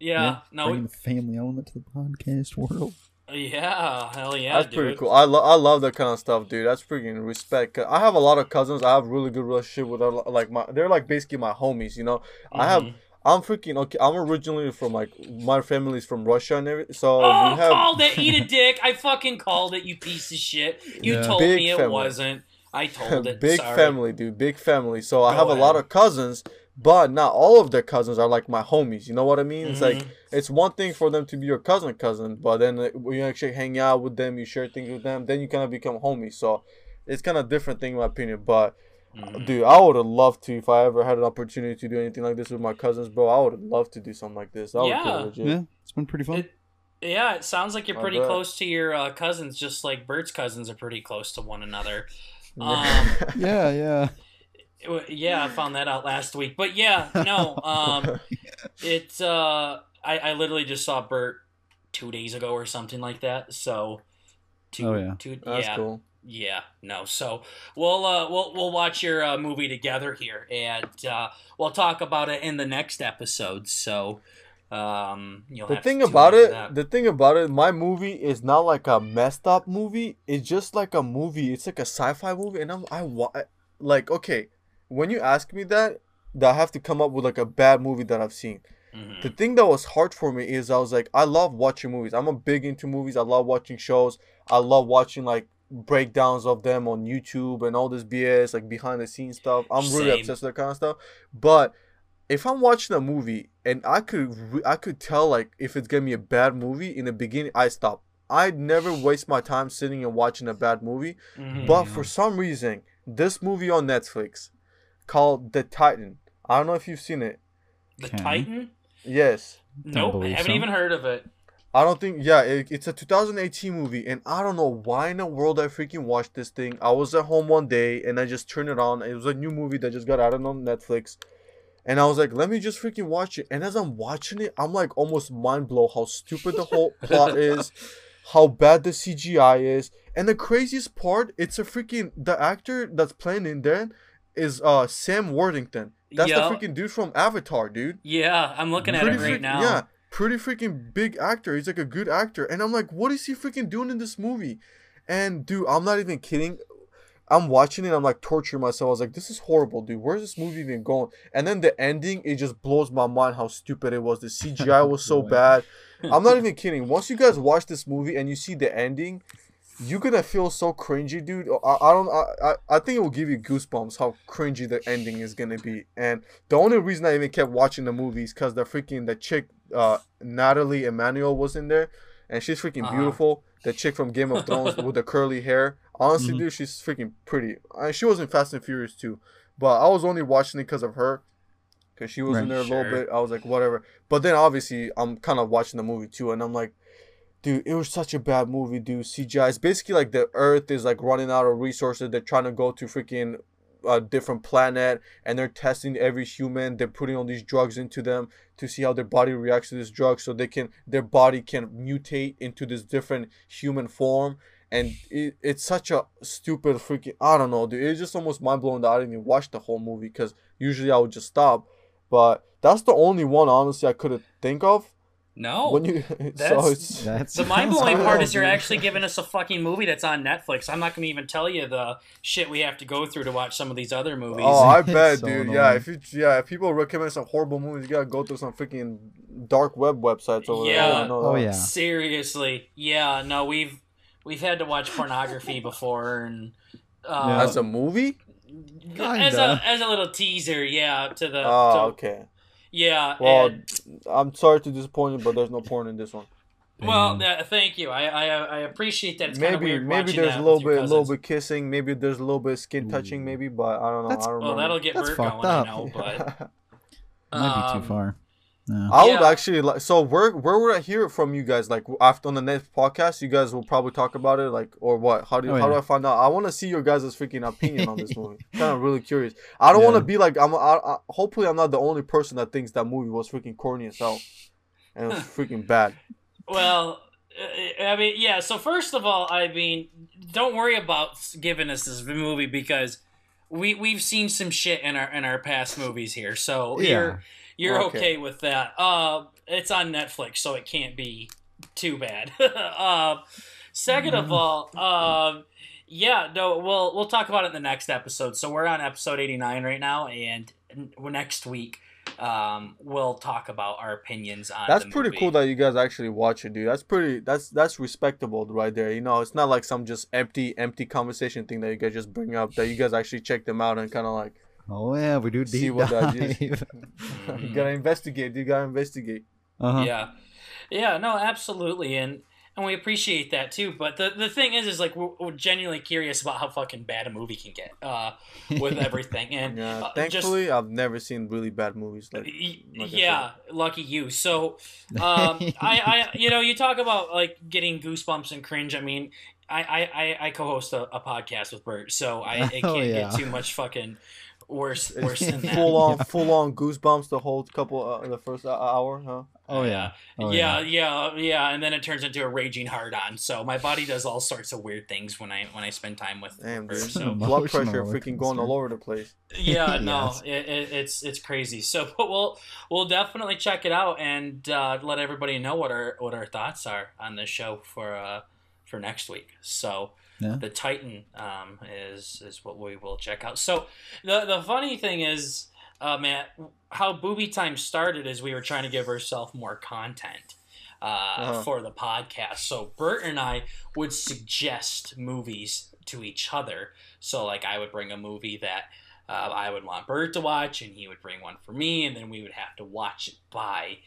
yeah, yeah. no, Bringing the family element to the podcast world. yeah, hell yeah, That's dude. pretty cool. I, lo- I love that kind of stuff, dude. That's freaking respect. I have a lot of cousins. I have really good relationship with. a Like my, they're like basically my homies. You know, I have. Mhm. I'm freaking okay. I'm originally from like my family's from Russia and everything. So Oh, we have called it! Eat a dick! I fucking called it, you piece of shit. You Yeah. told Big me it family. wasn't. I told it. big Sorry. family, dude. Big family. So I Go have a lot of cousins, but not all of their cousins are like my homies. You know what I mean? It's like Mhm. it's one thing for them to be your cousin, cousin, but then uh, when you actually hang out with them, you share things with them, then you kind of become homies. So it's kind of different thing in my opinion. But Mhm. dude, I would have loved to if I ever had an opportunity to do anything like this with my cousins, bro. I would have loved to do something like this. That would Yeah. be legit. Yeah, it's been pretty fun. It- Yeah, it sounds like you're pretty close to your uh, cousins, just like Bert's cousins are pretty close to one another. Um, yeah, yeah. It wa- yeah, I found that out last week. But yeah, no, um, it's uh, I, I literally just saw Bert two days ago or something like that. So, two, Oh, yeah. two, That's yeah, cool. yeah, no. So we'll uh, we'll we'll watch your uh, movie together here, and uh, we'll talk about it in the next episode. So, um, you'll The have thing tune about it, that. the thing about it, my movie is not like a messed up movie. It's just like a movie. It's like a sci-fi movie, and I'm I wa- like okay. When you ask me that, that I have to come up with like a bad movie that I've seen. Mhm. The thing that was hard for me is I was like, I love watching movies. I'm a big into movies. I love watching shows. I love watching like breakdowns of them on YouTube and all this BS, like behind the scenes stuff. I'm really obsessed with that kind of stuff. But if I'm watching a movie and I could re- I could tell like if it's gonna be a bad movie in the beginning, I stop. I'd never waste my time sitting and watching a bad movie. Mhm. But for some reason, this movie on Netflix called The Titan. I don't know if you've seen it. the Okay. Titan. Yes. Nope, I haven't so. even heard of it. I don't think yeah, it, it's a 2018 movie and I don't know why in the world I freaking watched this thing. I was at home one day and I just turned it on. It was a new movie that just got added on Netflix. And I was like, let me just freaking watch it. And as I'm watching it, I'm like almost mind blown how stupid the whole plot is, how bad the CGI is. And the craziest part, it's a freaking the actor that's playing in there is uh Sam Worthington. That's Yeah. the freaking dude from Avatar, dude Yeah, I'm looking at it right freaking- now. Yeah, pretty freaking big actor. He's like a good actor, and I'm like, what is he freaking doing in this movie? And dude, I'm not even kidding. I'm watching it. I'm like torturing myself. I was like, this is horrible, dude. Where's this movie even going? And then the ending, it just blows my mind how stupid it was. The CGI was so bad. I'm not even kidding. Once you guys watch this movie and you see the ending, you're gonna feel so cringy, dude. I, I don't. I, I think it will give you goosebumps how cringy the ending is gonna be. And the only reason I even kept watching the movie is because the freaking the chick, uh, Nathalie Emmanuel was in there, and she's freaking Uh-huh. beautiful. The chick from Game of Thrones with the curly hair. Honestly, Mhm. dude, she's freaking pretty. Uh, she was in Fast and Furious too, but I was only watching it because of her. Cause she was in there a Sure. little bit. I was like, whatever. But then obviously I'm kind of watching the movie too, and I'm like, dude, it was such a bad movie, dude. CGI. It's basically like the Earth is like running out of resources. They're trying to go to freaking a different planet, and they're testing every human. They're putting all these drugs into them to see how their body reacts to this drug, so they can their body can mutate into this different human form. And it, it's such a stupid freaking I don't know, dude. It's just almost mind blowing that I didn't even watch the whole movie because usually I would just stop. But that's the only one honestly I could think of No. when you. so that's- it's That's the mind blowing part is you're dude. actually giving us a fucking movie that's on Netflix. I'm not going to even tell you the shit we have to go through to watch some of these other movies. Oh, I bet, so dude. Yeah, if you yeah, if people recommend some horrible movies, you gotta go through some freaking dark web websites over Yeah. there. I know Oh, yeah. Seriously, yeah. No, we've we've had to watch pornography before, and uh, Yeah. As a movie? as a as a little teaser, yeah. To the Oh, to- okay. Yeah. Well, and- I'm sorry to disappoint you, but there's no porn in this one. well, Damn. uh, thank you. I, I I appreciate that. It's kind of maybe weird maybe there's a little bit a little bit kissing. Maybe there's a little bit of skin touching. Maybe, but I don't know. That's- I don't Well, remember. that'll get That's Bert fucked going. I up. know, but Might be um, too far. No. I would Yeah. actually like. So where where would I hear it from you guys? Like after on the next podcast, you guys will probably talk about it. Like or what? How do you, Oh, how do. I find out? I want to see your guys' freaking opinion on this movie. kind of really curious. I don't want to be like I'm. I, I, hopefully, I'm not the only person that thinks that movie was freaking corny as hell, and it was freaking bad. well, Uh, I mean, yeah. So first of all, I mean, don't worry about giving us this movie because we we've seen some shit in our in our past movies here. So Yeah. You're okay. Okay. with that. Uh, it's on Netflix, so it can't be too bad. uh, second of all, um, yeah, no, we'll we'll talk about it in the next episode. So we're on episode eighty nine right now, and n- next week. Um, we'll talk about our opinions on. That's pretty cool that you guys actually watch it, dude. That's pretty. That's that's respectable right there. You know, it's not like some just empty, empty conversation thing that you guys just bring up. That you guys actually check them out and kind of like Oh yeah, we do See deep what that dive. is. you gotta investigate. You gotta investigate. uh-huh. yeah yeah no absolutely and and we appreciate that too but the the thing is is like we're, we're genuinely curious about how fucking bad a movie can get uh with everything and Yeah. uh, just Thankfully, I've never seen really bad movies like. like yeah lucky you so um i i you know you talk about like getting goosebumps and cringe i mean i i i, I co-host a, a podcast with bert so i it Oh, can't yeah. get too much fucking worse worse than that full on, full on goosebumps the whole couple, uh, the first hour, huh? Oh yeah. Oh, yeah, yeah, yeah, and then it turns into a raging hard on. So my body does all sorts of weird things when I when I spend time with Damn, her. So Blood pressure freaking going coaster. all over the place. yeah, no, Yes. it, it, it's it's crazy. So but we'll we'll definitely check it out and uh, let everybody know what our what our thoughts are on this show for uh for next week. So Yeah. the Titan um, is is what we will check out. So the the funny thing is, uh, Matt, how Booby Time started is we were trying to give ourselves more content uh, Uh-huh. for the podcast. So Bert and I would suggest movies to each other. So like I would bring a movie that. Uh, I would want Bert to watch, and he would bring one for me, and then we would have to watch it by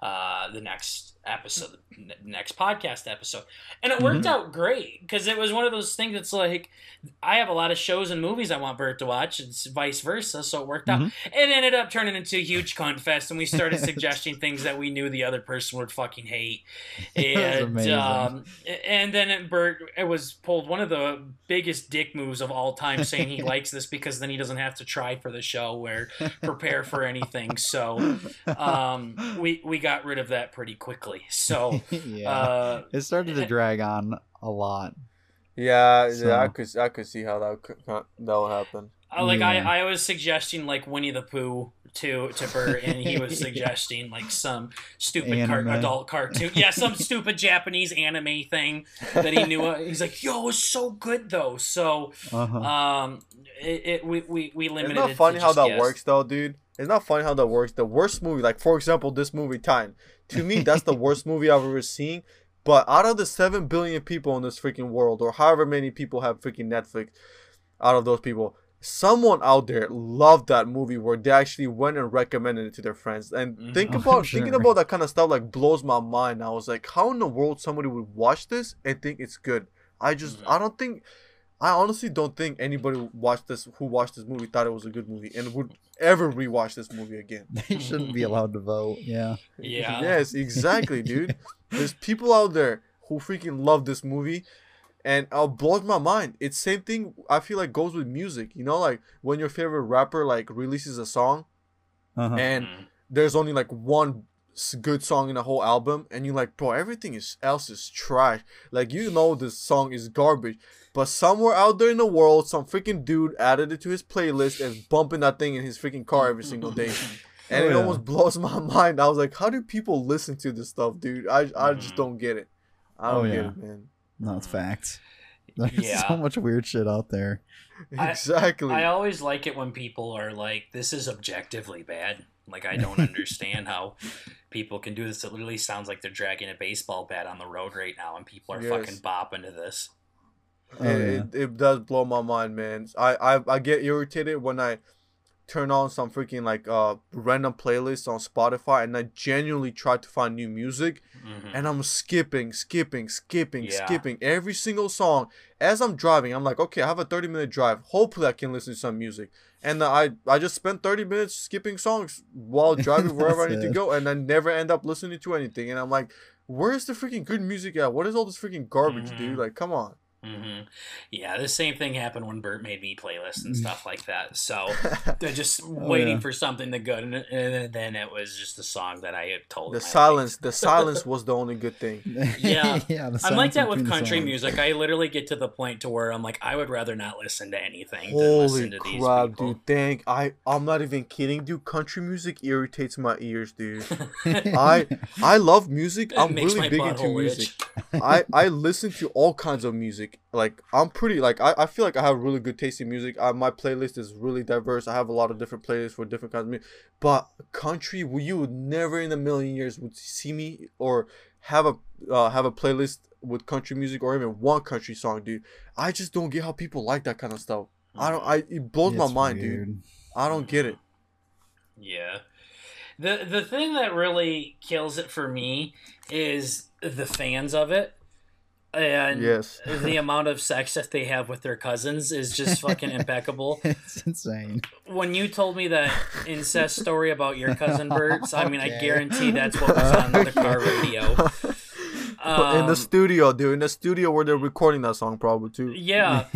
uh, the next episode, next podcast episode and it worked out great because it was one of those things that's like I have a lot of shows and movies I want Bert to watch, and vice versa. So it worked out. Mhm. It ended up turning into a huge cunt fest, and we started suggesting things that we knew the other person would fucking hate. And um, and then it, Bert it was pulled one of the biggest dick moves of all time, saying he likes this because then he doesn't have to try for the show or prepare for anything. So um, we we got rid of that pretty quickly. So. yeah. Uh, it started to drag on a lot. Yeah, yeah, I could, I could see how that could, that would happen. Uh, like Yeah. I, I was suggesting like Winnie the Pooh to to Bert, and he was suggesting like some stupid car- adult cartoon. Yeah, some stupid Japanese anime thing that he knew. He's like, "Yo, it's so good though." So, Uh-huh. um, it, it we we we limited. It's not it funny to how that guess. works, though, dude. It's not funny how that works. The worst movie, like for example, this movie Time. To me, that's the worst movie I've ever seen. But out of the seven billion people in this freaking world, or however many people have freaking Netflix, out of those people, someone out there loved that movie where they actually went and recommended it to their friends. And Mhm. think Oh, about I'm thinking about that kind of stuff like blows my mind. I was like, how in the world somebody would watch this and think it's good? I just Mhm. I don't think I honestly don't think anybody watched this who watched this movie thought it was a good movie and would ever rewatch this movie again. they shouldn't be allowed to vote. Yeah. Yeah. yes, exactly, dude. There's people out there who freaking love this movie and uh, blows my mind. It's same thing I feel like goes with music. You know, like when your favorite rapper like releases a song Uh-huh. and Mhm. there's only like one good song in the whole album and you're like bro everything is else is trash like you know this song is garbage but somewhere out there in the world some freaking dude added it to his playlist and is bumping that thing in his freaking car every single day and Oh, it yeah. almost blows my mind i was like how do people listen to this stuff dude i, I just Mhm. don't get it i don't Oh, get yeah. it man No, it's facts. There's Yeah. so much weird shit out there. I- exactly I always like it when people are like, "This is objectively bad." Like I don't understand how people can do this. It literally sounds like they're dragging a baseball bat on the road right now, and people are Yes. fucking bopping to this. Oh, it, yeah. it, it does blow my mind, man. I, I I get irritated when I turn on some freaking like uh random playlist on Spotify and I genuinely try to find new music Mhm. and I'm skipping, skipping, skipping, Yeah. skipping every single song as I'm driving. I'm like, okay, I have a 30 minute drive. Hopefully, I can listen to some music. And I I just spent 30 minutes skipping songs while driving wherever I That's need to go, and I never end up listening to anything. And I'm like, where's the freaking good music at? What is all this freaking garbage, Mhm. dude? Like, come on. Mm-hmm. Yeah, the same thing happened when Bert made me playlists and stuff like that. So they're just Oh, waiting yeah. for something to good, and, and then it was just the song that I had told. The silence, liked. the silence was the only good thing. Yeah. yeah. I'm like that with country music. I literally get to the point to where I'm like, I would rather not listen to anything than Holy listen to crap, people. dude! Thank I. I'm not even kidding, dude. Country music irritates my ears, dude. I I love music. It I'm really big into butthole music. I I listen to all kinds of music. Like I'm pretty like I, I feel like I have really good taste in music. I, my playlist is really diverse. I have a lot of different playlists for different kinds of music. But country, you would never in a million years would see me or have a uh, have a playlist with country music or even one country song, dude. I just don't get how people like that kind of stuff. I don't. I it blows my It's mind, dude. I don't get it. Yeah. The the thing that really kills it for me is the fans of it. And Yes. the amount of sex that they have with their cousins is just fucking impeccable. It's insane. When you told me that incest story about your cousin Bert's, I mean, I guarantee that's what was on the car radio. in the Um, studio, dude. In the studio where they're recording that song, probably too. Yeah,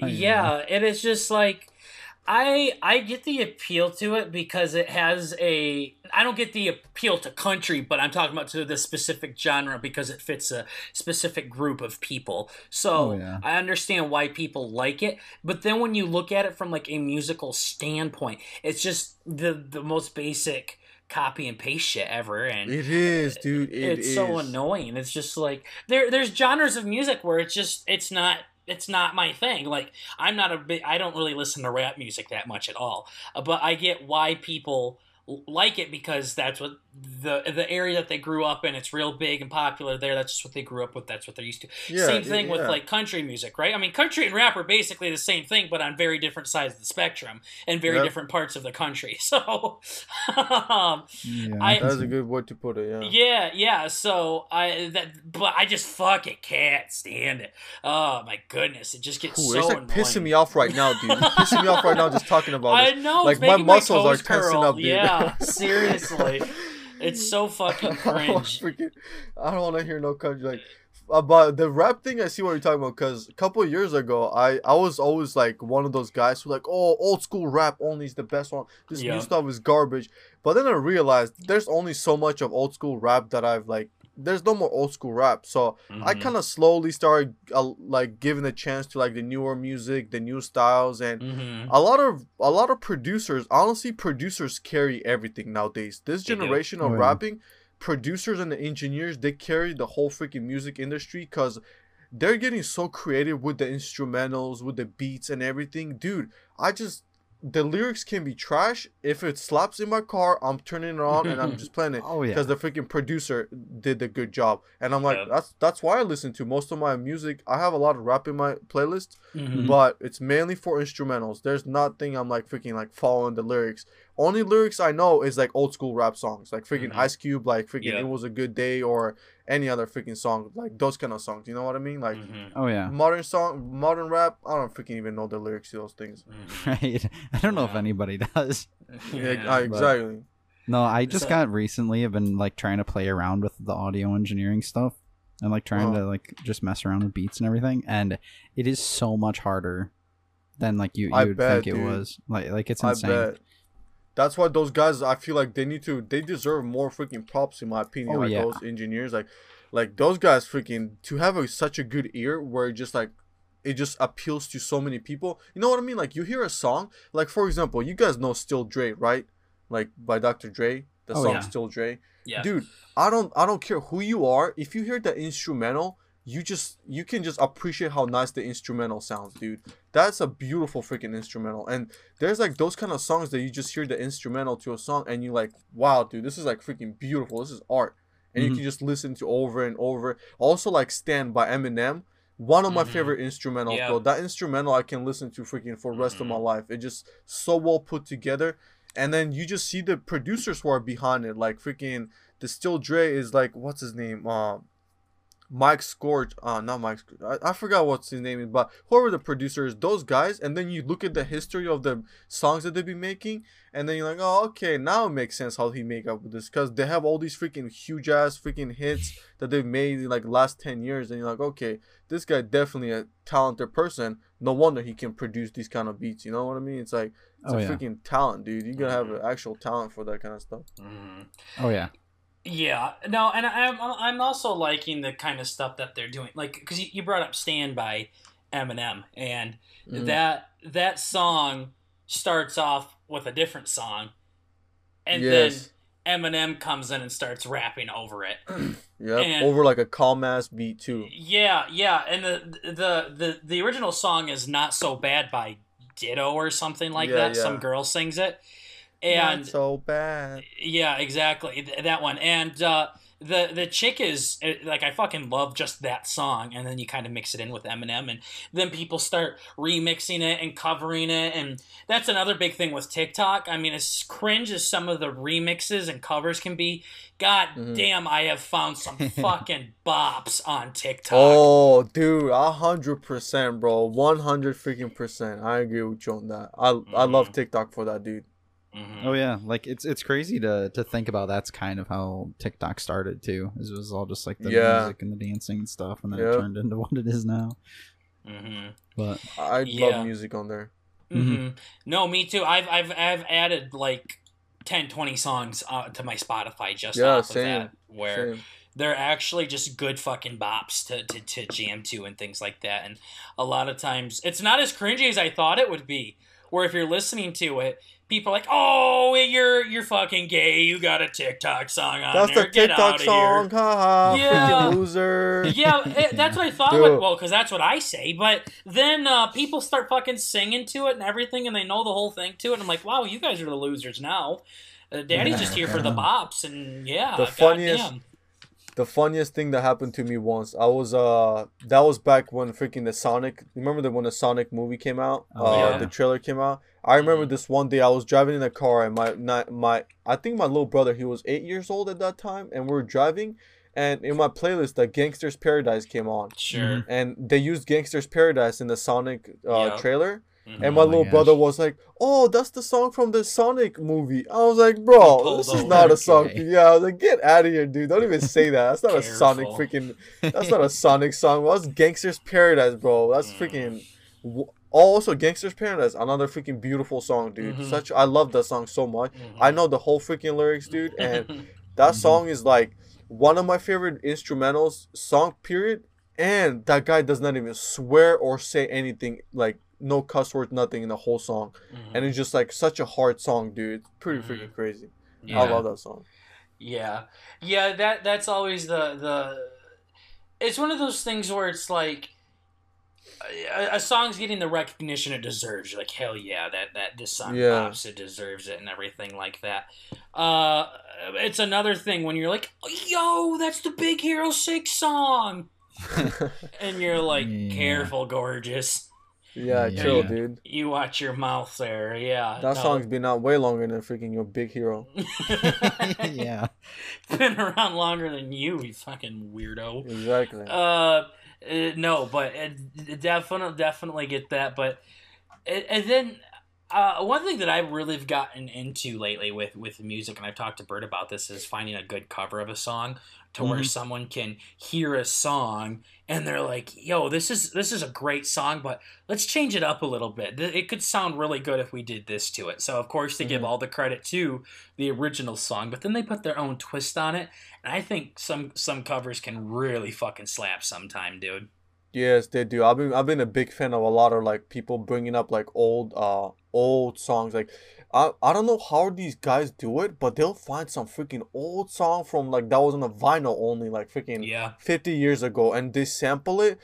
yeah, and it's just like I I get the appeal to it because it has a I don't get the appeal to country, but I'm talking about to the specific genre because it fits a specific group of people. So Oh, yeah. I understand why people like it, but then when you look at it from like a musical standpoint, it's just the the most basic copy and paste shit ever and It is, dude. It it's so annoying. It's just like there there's genres of music where it's just it's not it's not my thing. Like I'm not a big I don't really listen to rap music that much at all. But I get why people like it because that's what the the area that they grew up in it's real big and popular there that's just what they grew up with that's what they're used to Yeah, same yeah, thing with like country music right i mean country and rap are basically the same thing but on very different sides of the spectrum and very Yep. different parts of the country so um, Yeah, I- That's a good way to put it. Yeah. yeah, yeah. So I that, but I just fucking can't stand it. Oh my goodness, it just gets Ooh, so it's like annoying. pissing me off right now, dude. It's pissing me off right now just talking about it I this. know, Like, it's my making muscles are tensing curl. up, dude. Yeah, seriously, it's mm. so fucking I don't wanna cringe. I don't want to hear no country like. Uh, about the rap thing, I see what you're talking about. Cause a couple of years ago, I I was always like one of those guys who like, oh, old school rap only is the best one. This Yeah. new stuff is garbage. But then I realized there's only so much of old school rap that I've like. There's no more old school rap, so I Mhm. kind of slowly started uh, like giving a chance to like the newer music, the new styles, and Mhm. a lot of a lot of producers honestly producers carry everything nowadays this generation of Oh, yeah. rapping producers and the engineers they carry the whole freaking music industry because they're getting so creative with the instrumentals with the beats and everything dude i just the lyrics can be trash if it slaps in my car i'm turning it on and i'm just playing it Oh yeah. because the freaking producer did a good job and i'm like Yeah. that's that's why i listen to most of my music i have a lot of rap in my playlist Mhm. but it's mainly for instrumentals. There's nothing I'm like freaking like following the lyrics. Only lyrics I know is like old school rap songs, like freaking Mhm. Ice Cube, like freaking Yeah. It Was a Good Day, or any other freaking song, like those kind of songs. You know what I mean? Like Mhm. Oh yeah. modern song, modern rap. I don't freaking even know the lyrics to those things. Mhm. Right. I don't know if anybody does. Yeah, Yeah. exactly. No, I just So- got recently. I've been like trying to play around with the audio engineering stuff and like trying Oh. to like just mess around with beats and everything, and it is so much harder than like you I you would bet, think it dude. was. Like like it's I insane. Bet. That's why those guys. I feel like they need to. They deserve more freaking props, in my opinion. Oh, like yeah. those engineers, like, like those guys, freaking to have a, such a good ear where it just like, it just appeals to so many people. You know what I mean? Like you hear a song, like for example, you guys know "Still Dre," right? Like by Dr. Dre, the Oh, song yeah. "Still Dre." Yeah. Dude, I don't, I don't care who you are. If you hear the instrumental, you just, you can just appreciate how nice the instrumental sounds, dude. That's a beautiful freaking instrumental. And there's like those kind of songs that you just hear the instrumental to a song and you're like, wow, dude, this is like freaking beautiful. This is art. And you Mhm. can just listen to over and over. Also, like Stan by Eminem. One of my Mhm. favorite instrumentals, Yeah. bro. That instrumental I can listen to freaking for the rest of my Mhm. life. It just so well put together. And then you just see the producers who are behind it. Like freaking the Still Dre is like what's his name? Um Mike Storch, uh, not Mike, Storch, I, I forgot what's his name is, but whoever the producer is, those guys, and then you look at the history of the songs that they've been making, and then you're like, oh, okay, now it makes sense how he make up with this, because they have all these freaking huge ass freaking hits that they've made in like last 10 years, and you're like, okay, this guy definitely a talented person, no wonder he can produce these kind of beats, you know what I mean? It's like, it's Oh, a yeah. freaking talent, dude. You gotta have an actual talent for that kind of stuff. Mhm. Oh yeah. Yeah, no, and I'm I'm also liking the kind of stuff that they're doing, like because you, you brought up "Stan" by Eminem, and Mm. that that song starts off with a different song, and yes. then Eminem comes in and starts rapping over it. yeah, Over like a calm ass beat too. Yeah, yeah, and the the the the original song is "Not So Bad" by Dido or something like Yeah, that. yeah. Some girl sings it, and Not so bad. Yeah, exactly. Th- that one. And uh, the the chick is uh, like I fucking love just that song, and then you kind of mix it in with Eminem, and then people start remixing it and covering it, and that's another big thing with TikTok. I mean, as cringe as some of the remixes and covers can be, god Mhm. damn, I have found some fucking bops on TikTok. Oh, dude, a hundred percent, bro. One hundred freaking percent. I agree with you on that. I I love Mhm. TikTok for that, dude. Mhm. Oh yeah, like it's it's crazy to to think about. That's kind of how TikTok started too. It was all just like the Yeah. music and the dancing and stuff, and then Yep. it turned into what it is now. Mhm. But I Yeah. love music on there. hmm No, me too. I've I've I've added like 10, 20 songs uh, to my Spotify just Yeah, off same, of that, where Same. they're actually just good fucking bops to, to, to jam to and things like that. And a lot of times, it's not as cringy as I thought it would be. Where if you're listening to it, people are like, "Oh, you're you're fucking gay. You got a TikTok song on That's there. the Get TikTok song. Haha. Yeah. Loser. Yeah, it, that's what I thought. Well, because that's what I say. But then uh, people start fucking singing to it and everything, and they know the whole thing to it. And I'm like, wow, you guys are the losers now. Uh, Daddy's just here for the bops, and yeah, The funniest- goddamn. The funniest thing that happened to me once i was uh that was back when freaking the sonic remember that when the sonic movie came out Oh, uh yeah. the trailer came out i remember this one day i was driving in a car and my not my i think my little brother he was eight years old at that time and we were driving and in my playlist the gangsters paradise came on Sure. and they used gangsters paradise in the sonic uh Yeah. trailer Mhm. and my Oh little gosh. brother was like, "Oh, that's the song from the Sonic movie." I was like, "Bro, pulled this is not a song." Okay. Yeah, I was like, "Get out of here, dude! Don't even say that. That's not a Sonic freaking. That's not a Sonic song. That's Gangster's Paradise, bro. That's Mm. freaking." Also, Gangster's Paradise, another freaking beautiful song, dude. Mhm. Such I love that song so much. Mhm. I know the whole freaking lyrics, dude, and that Mhm. song is like one of my favorite instrumentals song period and that guy does not even swear or say anything like no cuss words nothing in the whole song Mhm. and it's just like such a hard song dude it's pretty Mhm. freaking crazy yeah. i love that song Yeah, yeah. That that's always the the. It's one of those things where it's like a, a song's getting the recognition it deserves. You're like, hell yeah, that that this song Yeah. pops, it deserves it, and everything like that. Uh, it's another thing when you're like, yo, that's the Big Hero Six song, and you're like, Yeah. careful, gorgeous. Yeah, Yeah. chill Yeah. dude You watch your mouth there. Yeah, that no. song's been out way longer than freaking your big hero yeah. been around longer than you, you fucking weirdo. exactly Uh, uh, no, but uh, definitely, definitely get that. But and, and then uh, one thing that I've really gotten into lately with with music, and I've talked to Bert about this, is finding a good cover of a song to where Mhm. someone can hear a song and they're like, "Yo, this is this is a great song, but let's change it up a little bit. It could sound really good if we did this to it." So of course they give Mhm. all the credit to the original song, but then they put their own twist on it. And I think some some covers can really fucking slap sometime, dude. Yes, they do. I've been I've been a big fan of a lot of like people bringing up like old uh old songs. Like I I don't know how these guys do it, but they'll find some freaking old song from like that was on a vinyl only like freaking Yeah. 50 years ago and they sample it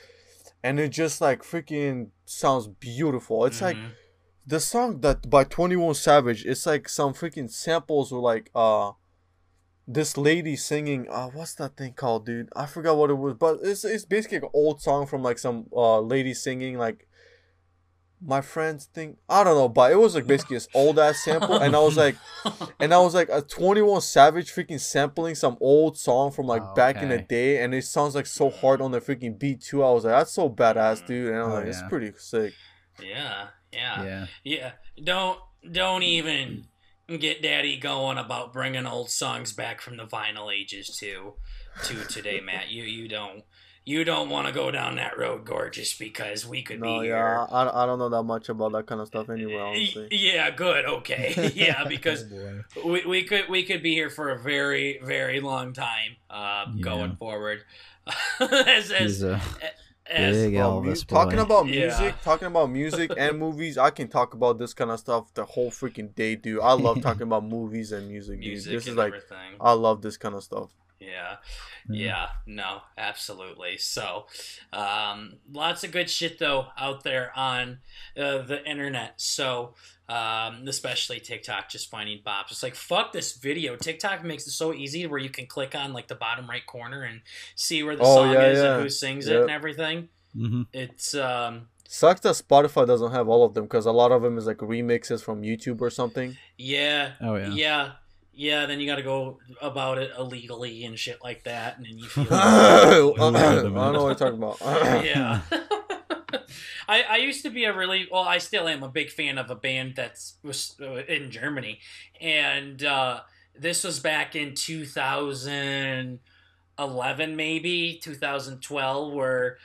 and it just like freaking sounds beautiful. It's like Mhm. the song that by 21 Savage, it's like some freaking samples were like uh this lady singing uh what's that thing called dude i forgot what it was but it's it's basically an old song from like some uh lady singing like my friends think I don't know, but it was like basically this old ass sample, and I was like, and I was like a Twenty One Savage freaking sampling some old song from like Oh, back in the day, and it sounds like so hard on the freaking beat too. I was like, that's so badass, dude, and I was Oh, like, it's pretty sick. yeah, yeah, Yeah. yeah. Don't don't even get Daddy going about bringing old songs back from the vinyl ages to to today, Matt. You you don't you don't want to go down that road, gorgeous, because we could No, be yeah, here. I, I don't know that much about that kind of stuff anyway. Honestly, Yeah, good. Okay. yeah, because Oh, we, we could we could be here for a very very long time uh, Yeah. going forward. as as, He's a as big mu- Elvis boy. talking about Yeah. music, talking about music and movies, I can talk about this kind of stuff the whole freaking day, dude. I love talking about movies and music, dude. music This is and like everything. I love this kind of stuff. Yeah. Yeah. Yeah, no, absolutely. So, um, lots of good shit though out there on uh, the internet. So, um, especially TikTok, just finding bops. It's like fuck this video. TikTok makes it so easy where you can click on like the bottom right corner and see where the Oh, song yeah, is yeah. and who sings it and everything. hmm It's um, Sucks that Spotify doesn't have all of them because a lot of them is like remixes from YouTube or something. yeah, Oh yeah. yeah. Yeah, then you got to go about it illegally and shit like that, and then you feel I don't know what you're talking about. yeah. I, I used to be a really well I still am a big fan of a band that's was uh, in Germany and uh, this was back in 2011 maybe 2012 where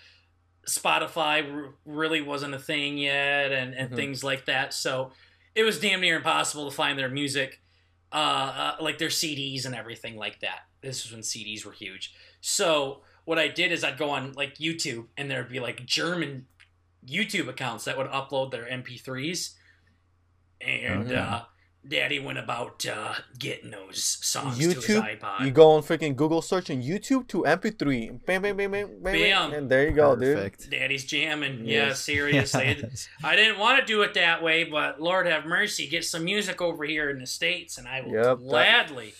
Spotify r- really wasn't a thing yet and, and Mhm. things like that so it was damn near impossible to find their music uh, uh, like their CDs and everything like that. This was when CDs were huge. So what I did is I'd go on like YouTube and there'd be like German YouTube accounts that would upload their MP3s, and Mhm. uh, Daddy went about uh, getting those songs to his iPod. You go on freaking Google search and YouTube to MP3. Bam, bam, bam, bam, bam, bam, Bam. and there you go, dude. Daddy's jamming. Yeah, seriously. Yes. I didn't want to do it that way, but Lord have mercy, get some music over here in the States, and I will Yep, that- gladly.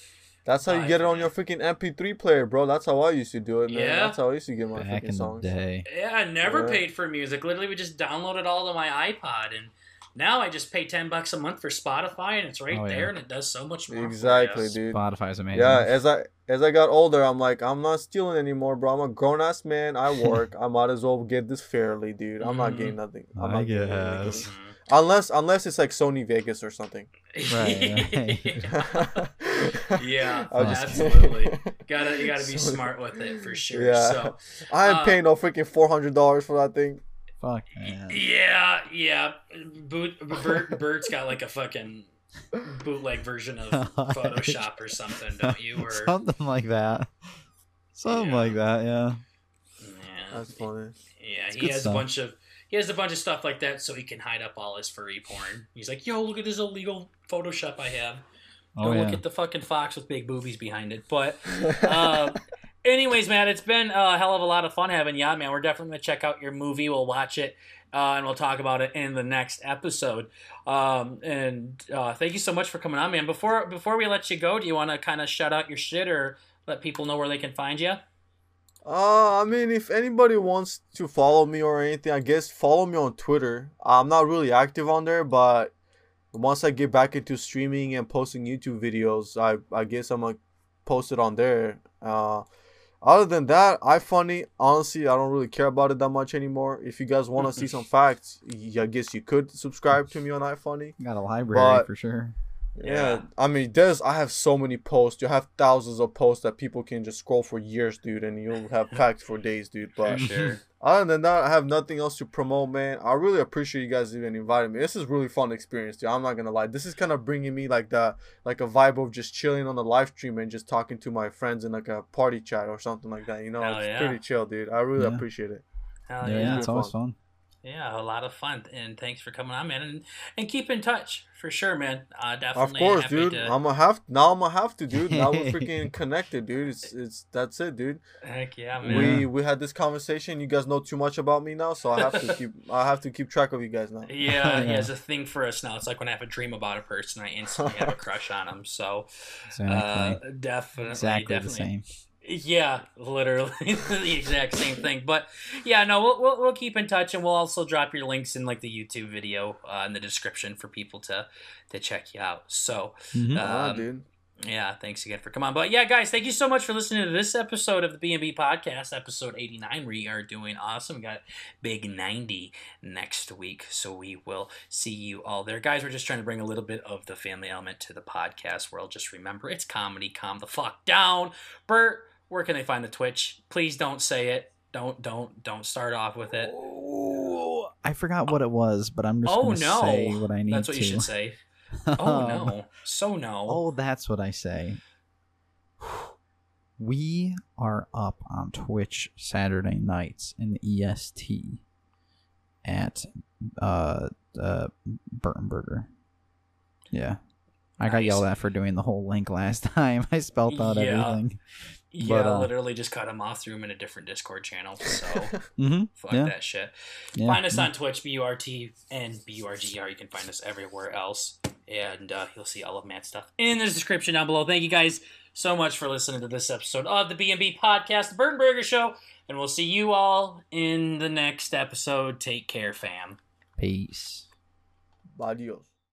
That's how you get it on your freaking MP3 player, bro. That's how I used to do it, man. Yeah. That's how I used to get my Back freaking in the songs. day. Yeah, I never Yeah. paid for music. Literally, we just downloaded all to my iPod, and now I just pay ten bucks a month for Spotify, and it's right Oh, yeah. there, and it does so much more. Exactly, us. dude. Spotify's amazing. Yeah, as I as I got older, I'm like, I'm not stealing anymore, bro. I'm a grown ass man. I work. I might as well get this fairly, dude. I'm not Mhm. getting nothing. I'm I not getting guess. anything. Mhm. Unless unless it's like Sony Vegas or something. Right, yeah, I'm absolutely. gotta you gotta be Sony- smart with it for sure. Yeah. So I ain't Uh, paying no freaking four hundred dollars for that thing. Fuck man. yeah, yeah. Boot, Bert, Bert's got like a fucking bootleg version of Photoshop or something, don't you? Or Something like that. Something Yeah. like that, yeah. yeah, That's funny. yeah. It's He has stuff. a bunch of he has a bunch of stuff like that, so he can hide up all his furry porn. He's like, "Yo, look at this illegal Photoshop I have." Oh Don't yeah. look at the fucking fox with big boobies behind it. But uh, anyways, man, it's been a hell of a lot of fun having you on, man. We're definitely gonna check out your movie. We'll watch it. Uh, and we'll talk about it in the next episode. Um, and uh, thank you so much for coming on, man. Before before we let you go, do you want to kind of shout out your shit or let people know where they can find you? Uh, I mean, if anybody wants to follow me or anything, I guess follow me on Twitter. I'm not really active on there, but once I get back into streaming and posting YouTube videos, I I guess I'm gonna post it on there. Uh, other than that, iFunny, honestly, I don't really care about it that much anymore. If you guys want to see some facts, y- I guess you could subscribe to me on iFunny. Got a library But- for sure. Yeah. Yeah. I mean, there's I have so many posts. You have thousands of posts that people can just scroll for years, dude, and you'll have facts for days, dude. But sure. Other than that, I have nothing else to promote, man. I really appreciate you guys even inviting me. This is really fun experience, dude. I'm not gonna lie. This is kind of bringing me like the like a vibe of just chilling on the live stream and just talking to my friends in like a party chat or something like that. You know, Hell it's yeah. pretty chill, dude. I really Yeah. appreciate it. Hell yeah, yeah. it's Good always fun. fun. Yeah, a lot of fun, and thanks for coming on, man, and and keep in touch for sure, man. Uh, Of course, happy dude. To, I'm gonna have now. I'm gonna have to, dude. Now we're freaking connected, dude. It's it's that's it, dude. heck yeah, man. We we had this conversation. You guys know too much about me now, so I have to keep I have to keep track of you guys now. Yeah, he Yeah. has a thing for us now. It's like when I have a dream about a person, I instantly have a crush on him. So, Exactly. uh, definitely, exactly definitely. the same. Yeah, literally the exact same thing. But yeah, no, we'll, we'll, we'll keep in touch, and we'll also drop your links in like the YouTube video uh, in the description for people to to check you out. So, Mhm. Ah, um, dude. yeah, thanks again for coming on. But yeah, guys, thank you so much for listening to this episode of the B&B Podcast, episode 89. We are doing awesome. We got Big 90 next week, so we will see you all there. Guys, we're just trying to bring a little bit of the family element to the podcast world. Just remember, it's comedy. Calm the fuck down. Bert, where can they find the Twitch? Please don't say it. Don't, don't, don't start off with it. Oh, I forgot what it was, but I'm just Oh, gonna no. say what I need That's what to. you should say. Oh, no. So no. Oh, that's what I say. We are up on Twitch Saturday nights in the EST at uh uh Burton Burger. Yeah. I got yelled at for doing the whole link last time. I spelled out Yeah. everything. Yeah, But, uh, literally just cut him off, through him in a different Discord channel. So Mm-hmm. fuck Yeah. that shit. Yeah. Find us on Twitch, B-U-R-T and B-U-R-G-R. You can find us everywhere else. And uh, you'll see all of Matt's stuff in the description down below. Thank you guys so much for listening to this episode of the B&B Podcast, The Burton Burger Show. And we'll see you all in the next episode. Take care, fam. Peace. Adios.